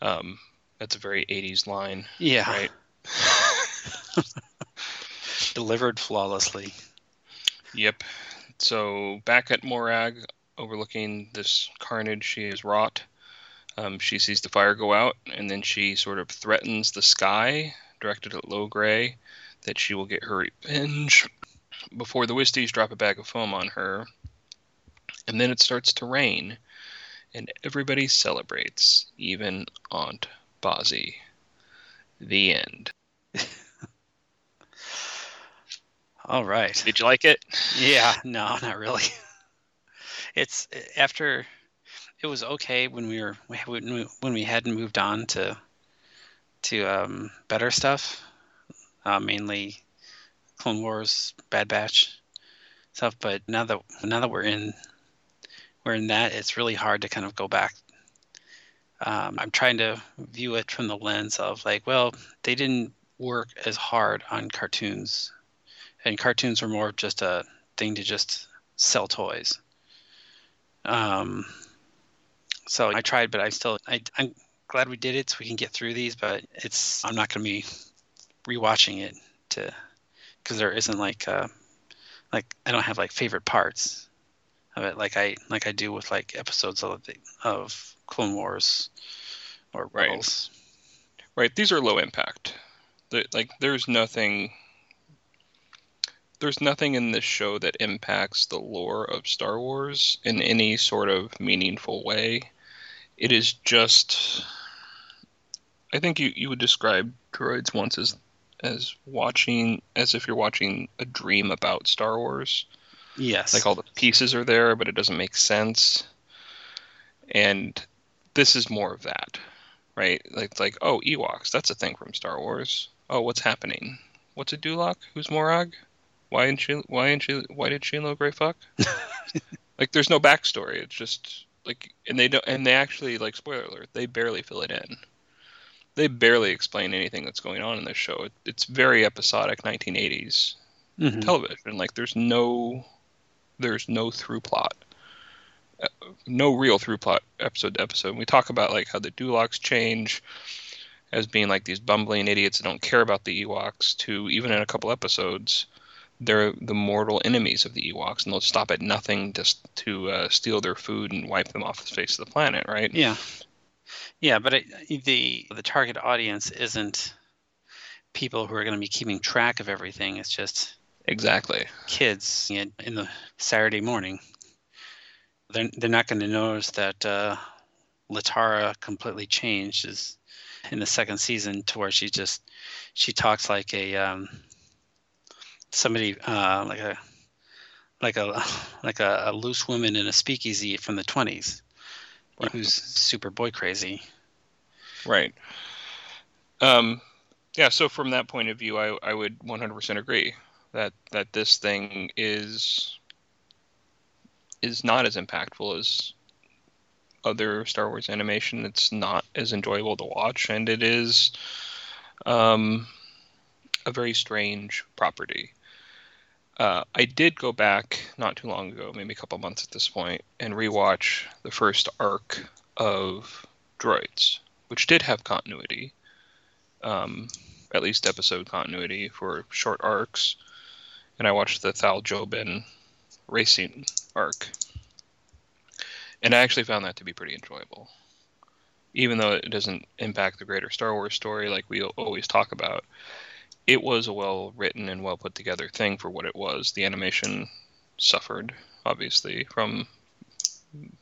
Um, that's a very '80s line, Yeah. right? (laughs) Delivered flawlessly. Yep. So back at Morag, overlooking this carnage she has wrought, um, she sees the fire go out, and then she sort of threatens the sky, directed at Logray, that she will get her revenge before the Wisties drop a bag of foam on her. And then it starts to rain, and everybody celebrates, even Aunt Bozzie. The end. (laughs) All right. Did you like it? Yeah, no, not really. (laughs) It's after it was okay when we were when we, hadn't moved on to to um, better stuff, uh, mainly Clone Wars, Bad Batch stuff. But now that now that we're in we're in that, it's really hard to kind of go back. Um, I'm trying to view it from the lens of like, well, they didn't work as hard on cartoons and cartoons were more just a thing to just sell toys. Um, so I tried, but I still I, I'm glad we did it so we can get through these. But it's I'm not going to be rewatching it to because there isn't like uh, like I don't have like favorite parts of it like I like I do with like episodes of the, of Clone Wars or Right. Rebels. Right. These are low impact. The, like, there's nothing. There's nothing in this show that impacts the lore of Star Wars in any sort of meaningful way. It is just. I think you, you would describe droids once as as watching as if you're watching a dream about Star Wars. Yes. Like all the pieces are there, but it doesn't make sense. And this is more of that, right? Like it's like, oh, Ewoks, that's a thing from Star Wars. Oh, what's happening? What's a Dulok? Who's Morag? Why didn't she? Why didn't she? Why did she and Logray fuck? (laughs) like, there's no backstory. It's just like, and they don't, and they actually like, spoiler alert, they barely fill it in. They barely explain anything that's going on in this show. It, it's very episodic 1980s Mhm. television. Like there's no there's no through plot. Uh, No real through plot episode to episode. We talk about like how the Duloks change as being like these bumbling idiots that don't care about the Ewoks to even in a couple episodes they're the mortal enemies of the Ewoks and they'll stop at nothing just to uh, steal their food and wipe them off the face of the planet, right? Yeah, yeah, but it, the the target audience isn't people who are going to be keeping track of everything. It's just Exactly. kids in, in the Saturday morning. They're they're not going to notice that uh, Latara completely changed is in the second season to where she just she talks like a um, somebody uh, like a like a (laughs) like a, a loose woman in a speakeasy from the twenties who's super boy crazy. Right. Um, yeah. So from that point of view, I, I would 100% agree that that this thing is is not as impactful as other Star Wars animation. It's not as enjoyable to watch, and it is um, a very strange property. Uh, I did go back not too long ago, maybe a couple months at this point, and rewatch the first arc of Droids, which did have continuity, um, at least episode continuity for short arcs. And I watched the Thall Joben racing arc, and I actually found that to be pretty enjoyable, even though it doesn't impact the greater Star Wars story like we always talk about. It was a well written and well put together thing for what it was. The animation suffered, obviously, from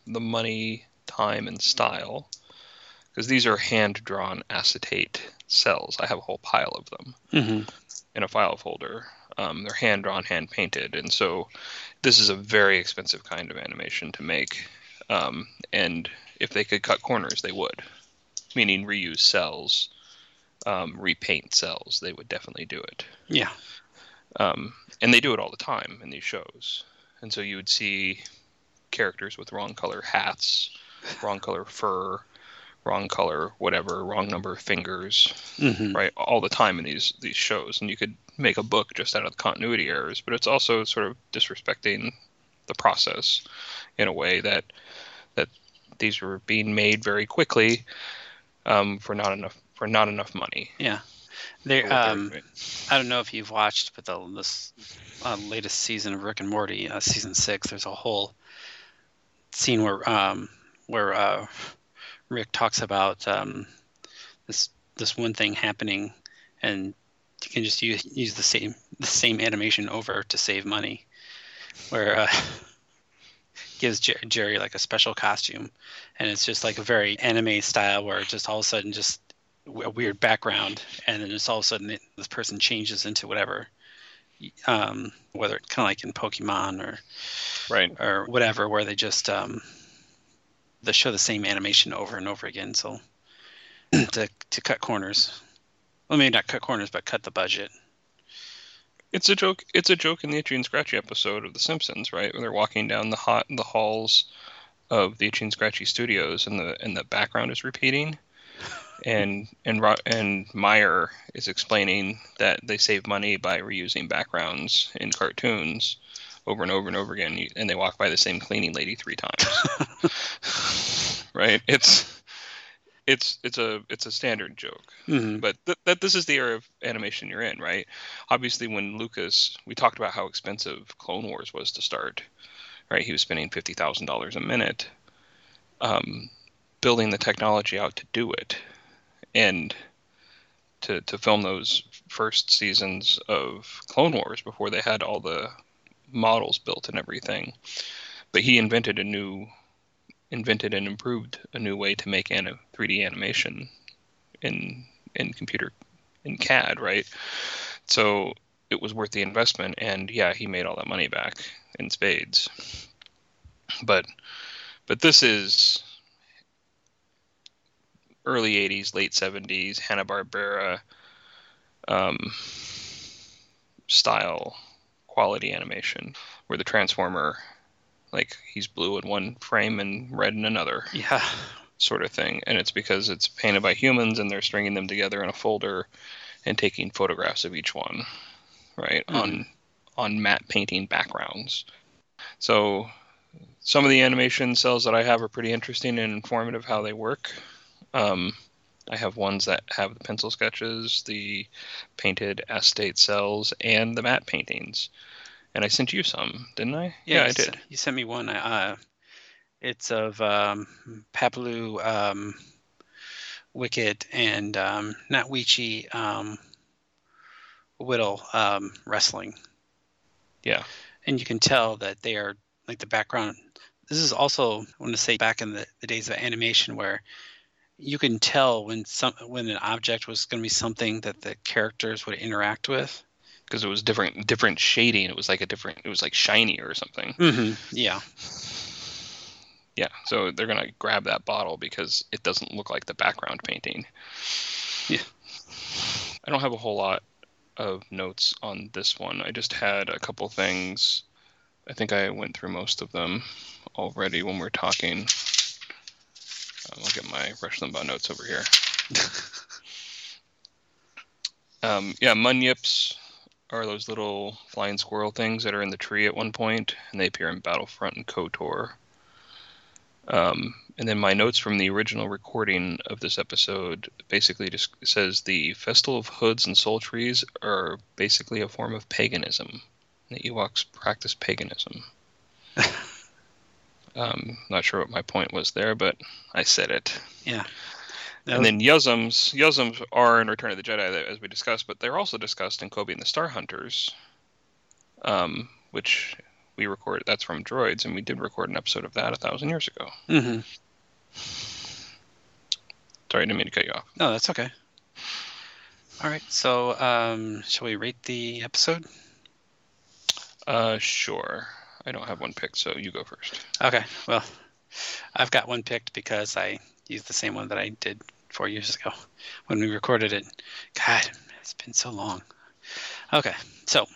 the money time and style because these are hand drawn acetate cells. I have a whole pile of them Mm-hmm. in a file folder. Um, they're hand drawn, hand painted, and so this is a very expensive kind of animation to make. Um, and if they could cut corners, they would, meaning reuse cells, um, repaint cells. They would definitely do it. Yeah. Um, and they do it all the time in these shows. And so you would see characters with wrong color hats, wrong color fur, wrong color whatever, wrong number of fingers, Mm-hmm. right? All the time in these these shows, and you could make a book just out of the continuity errors. But it's also sort of disrespecting the process in a way that that these were being made very quickly um, for not enough for not enough money. Yeah. There. what they were Um. I don't know if you've watched, but the this uh, latest season of Rick and Morty, uh, season six, there's a whole scene where um where uh, Rick talks about um this this one thing happening, and you can just use use the same the same animation over to save money, where uh, (laughs) gives Jer- Jerry like a special costume, and it's just like a very anime style where just all of a sudden just a weird background, and then it's all of a sudden it, this person changes into whatever, um, whether it's kind of like in Pokemon or Right. or whatever, where they just um, they show the same animation over and over again. So (clears throat) to to cut corners, well, maybe not cut corners, but cut the budget. It's a joke. It's a joke in the Itchy and Scratchy episode of The Simpsons, right? Where they're walking down the hot the halls of the Itchy and Scratchy studios, and the and the background is repeating, and and and Meyer is explaining that they save money by reusing backgrounds in cartoons over and over and over again, and they walk by the same cleaning lady three times, (laughs) right? It's it's it's a it's a standard joke hmm but th- that this is the era of animation you're in, right? Obviously, when Lucas, we talked about how expensive Clone Wars was to start, right? He was spending fifty thousand dollars a minute, um, building the technology out to do it, and to to film those first seasons of Clone Wars before they had all the models built and everything. But he invented a new, invented and improved a new way to make an 3D animation in in computer in CAD, right? So it was worth the investment, and yeah, he made all that money back in spades. But but this is early '80s, late '70s Hanna Barbera um, style quality animation, where the Transformer, like he's blue in one frame and red in another Yeah. sort of thing. And it's because it's painted by humans and they're stringing them together in a folder and taking photographs of each one, right? On on matte painting backgrounds. So some of the animation cells that I have are pretty interesting and informative how they work. Um, I have ones that have the pencil sketches, the painted estate cells, and the matte paintings. And I sent you some, didn't I? Yeah, I did. You sent me one. Uh, it's of um, Paploo, um, Wicket, and um, not Weechee, um, Whittle um, wrestling. Yeah. And you can tell that they are like the background. This is also I want to say back in the, the days of animation where you can tell when some when an object was going to be something that the characters would interact with. Because it was different different shading. It was like a different it was like shiny or something. Mm-hmm. Yeah. Yeah, so they're gonna grab that bottle because it doesn't look like the background painting. Yeah. I don't have a whole lot of notes on this one. I just had a couple things. I think I went through most of them already when we're talking. Um, I'll get my Rush Limbaugh notes over here. (laughs) um, yeah, munyips are those little flying squirrel things that are in the tree at one point, and they appear in Battlefront and KOTOR. Um, and then my notes from the original recording of this episode basically just says the Festival of Hoods and Soul Trees are basically a form of paganism. The Ewoks practice paganism. (laughs) um, not sure what my point was there, but I said it. Yeah. And then Yuzzums, Yuzzums are in Return of the Jedi, as we discussed, but they're also discussed in Coby and the Star Hunters, um, which we record. That's from Droids, and we did record an episode of that a thousand years ago. Mm-hmm. Sorry, I didn't mean to cut you off. No, that's okay. All right, so um, shall we rate the episode? Uh, sure. I don't have one picked, so you go first. Okay, well, I've got one picked because I used the same one that I did four years ago when we recorded it. God, it's been so long. Okay, so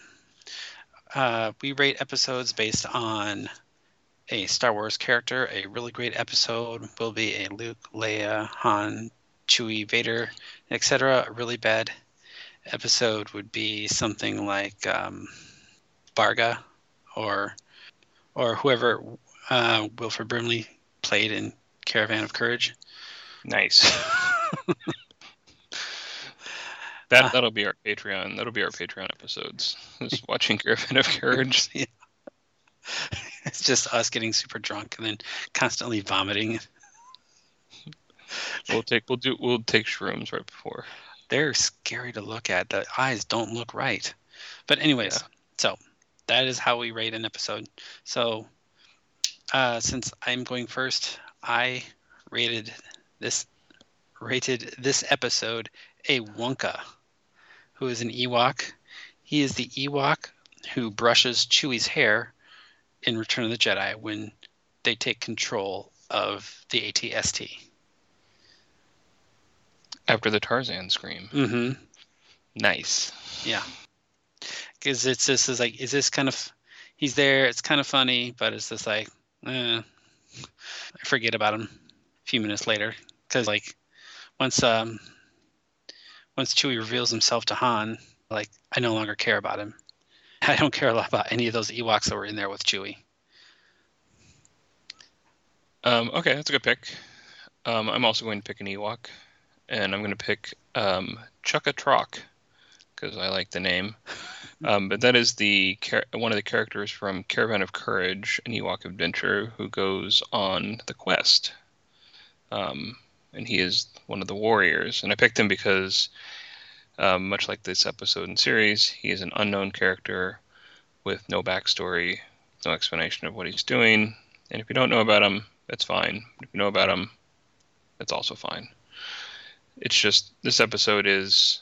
uh, we rate episodes based on a Star Wars character. A really great episode will be a Luke, Leia, Han, Chewie, Vader, etc. A really bad episode would be something like um, Barga or or whoever uh, Wilford Brimley played in Caravan of Courage. Nice. (laughs) that Uh, that'll be our Patreon. That'll be our Patreon episodes. Just watching Caravan of (laughs) Courage. Yeah. It's just us getting super drunk and then constantly vomiting. We'll take we'll do we'll take shrooms right before. They're scary to look at. The eyes don't look right. But anyways, Yeah. so that is how we rate an episode. So uh, since I'm going first, I rated this rated this episode a Wonka, who is an Ewok. He is the Ewok who brushes Chewie's hair in Return of the Jedi when they take control of the ATST. After the Tarzan scream. Mm-hmm. Nice. Yeah. Because it's this is like, is this kind of, he's there, it's kind of funny, but it's just like, eh, I forget about him a few minutes later. Because like, once um, once Chewie reveals himself to Han, like I no longer care about him. (laughs) I don't care a lot about any of those Ewoks that were in there with Chewie. Um, okay, that's a good pick. Um, I'm also going to pick an Ewok, and I'm going to pick um, Chukha-Trok because I like the name. (laughs) Um, but that is the one of the characters from Caravan of Courage, an Ewok adventure, who goes on the quest. Um, and he is one of the warriors. And I picked him because, um, much like this episode and series, he is an unknown character with no backstory, no explanation of what he's doing. And if you don't know about him, that's fine. If you know about him, that's also fine. It's just this episode is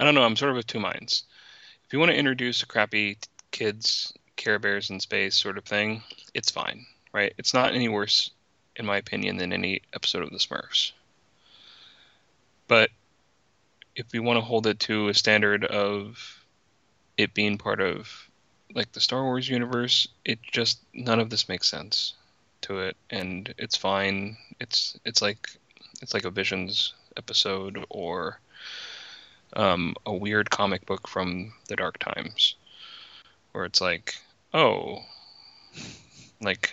I don't know, I'm sort of of two minds. If you want to introduce a crappy kids Care Bears in space sort of thing, it's fine, right? It's not any worse in my opinion than any episode of the Smurfs. But if you want to hold it to a standard of it being part of like the Star Wars universe, it just none of this makes sense to it and it's fine. It's it's like it's like a Visions episode or um, a weird comic book from the dark times where it's like, oh, like,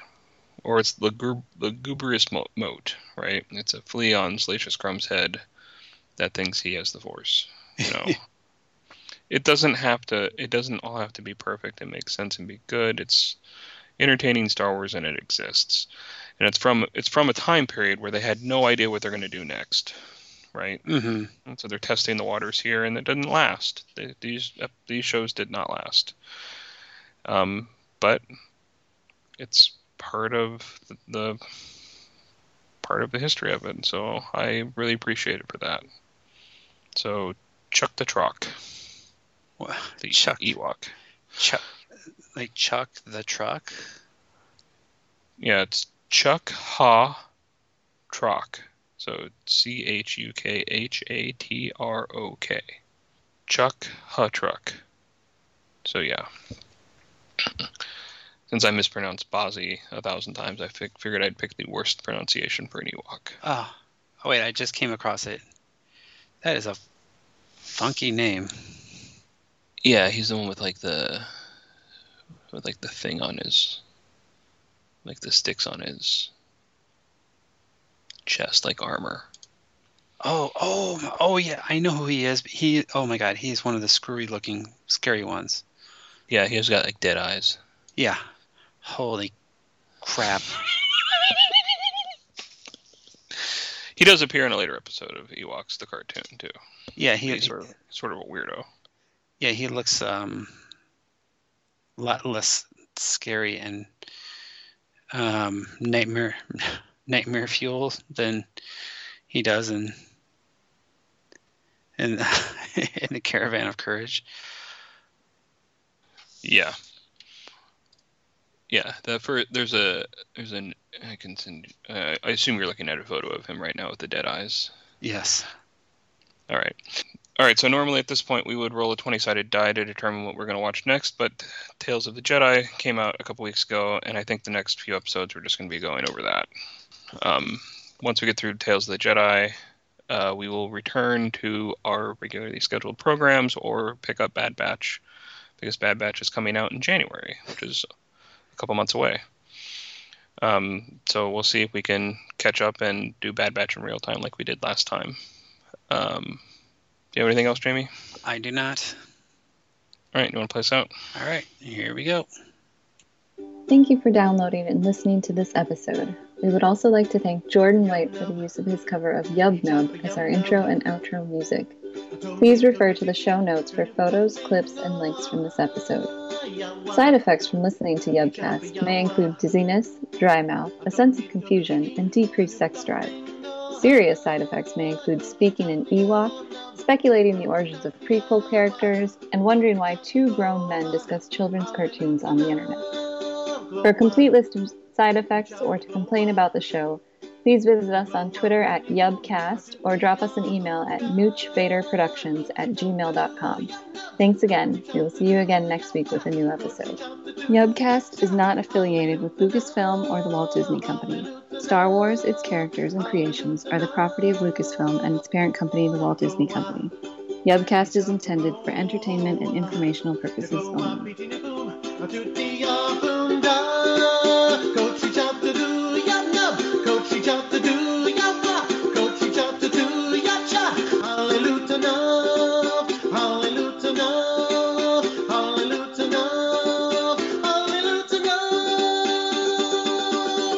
or it's the gu- the Gubrious mo- moat, right? It's a flea on Salacious Crumb's head that thinks he has the Force. You know, (laughs) it doesn't have to. It doesn't all have to be perfect and make sense and be good. It's entertaining Star Wars and it exists, and it's from it's from a time period where they had no idea what they're going to do next, right? Mm-hmm. So they're testing the waters here, and it didn't last. They, these these shows did not last. Um, but it's part of the, the part of the history of it. So I really appreciate it for that. So Chuck the Truck, the Chuck. Ewok. Chuck, like Chuck the truck. Yeah, it's Chuck Ha Trock. So C H U K H A T R O K. Chuck Ha Truck. So yeah. Since I mispronounced Bozzie a thousand times, I fig- figured I'd pick the worst pronunciation for an Ewok. Oh, oh wait, I just came across it. That is a funky name. Yeah, he's the one with like the with like the thing on his like the sticks on his chest like armor. Oh, oh, oh yeah, I know who he is. He, oh my God, he's one of the screwy-looking, scary ones. Yeah, he's got like dead eyes. Yeah. Holy crap. (laughs) He does appear in a later episode of Ewoks the cartoon too. Yeah, he, He's sort of sort of a weirdo. yeah, he looks um, a lot less scary and um, nightmare, (laughs) nightmare fuel than he does in in, (laughs) in the Caravan of Courage. Yeah. Yeah, the for there's a there's an I can send. Uh, I assume you're looking at a photo of him right now with the dead eyes. Yes. All right. All right. So normally at this point we would roll a 20-sided die to determine what we're going to watch next, but Tales of the Jedi came out a couple weeks ago, and I think the next few episodes we're just going to be going over that. Um, once we get through Tales of the Jedi, uh, we will return to our regularly scheduled programs or pick up Bad Batch because Bad Batch is coming out in January, which is a couple months away. Um, so we'll see if we can catch up and do Bad Batch in real time like we did last time. Um, do you have anything else, Jamie? I do not. All right, you want to play us out? All right, here we go. Thank you for downloading and listening to this episode. We would also like to thank Jordan White for the use of his cover of Yub Nub as our intro and outro music. Please refer to the show notes for photos, clips, and links from this episode. Side effects from listening to Yubcast may include dizziness, dry mouth, a sense of confusion, and decreased sex drive. Serious side effects may include speaking in Ewok, speculating the origins of prequel characters, and wondering why two grown men discuss children's cartoons on the internet. For a complete list of side effects or to complain about the show, please visit us on Twitter at Yubcast or drop us an email at moochvaderproductions at gmail.com. Thanks again. We will see you again next week with a new episode. Yubcast is not affiliated with Lucasfilm or the Walt Disney Company. Star Wars, its characters, and creations are the property of Lucasfilm and its parent company, the Walt Disney Company. Yubcast is intended for entertainment and informational purposes only. Coachy top to do yum yum. Coachy top to do yum yum. Coachy top to do yum yum. Hallelujah now. Hallelujah now. Hallelujah now. Hallelujah now.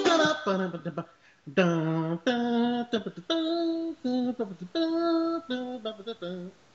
Da da da. Da da da da da da da da.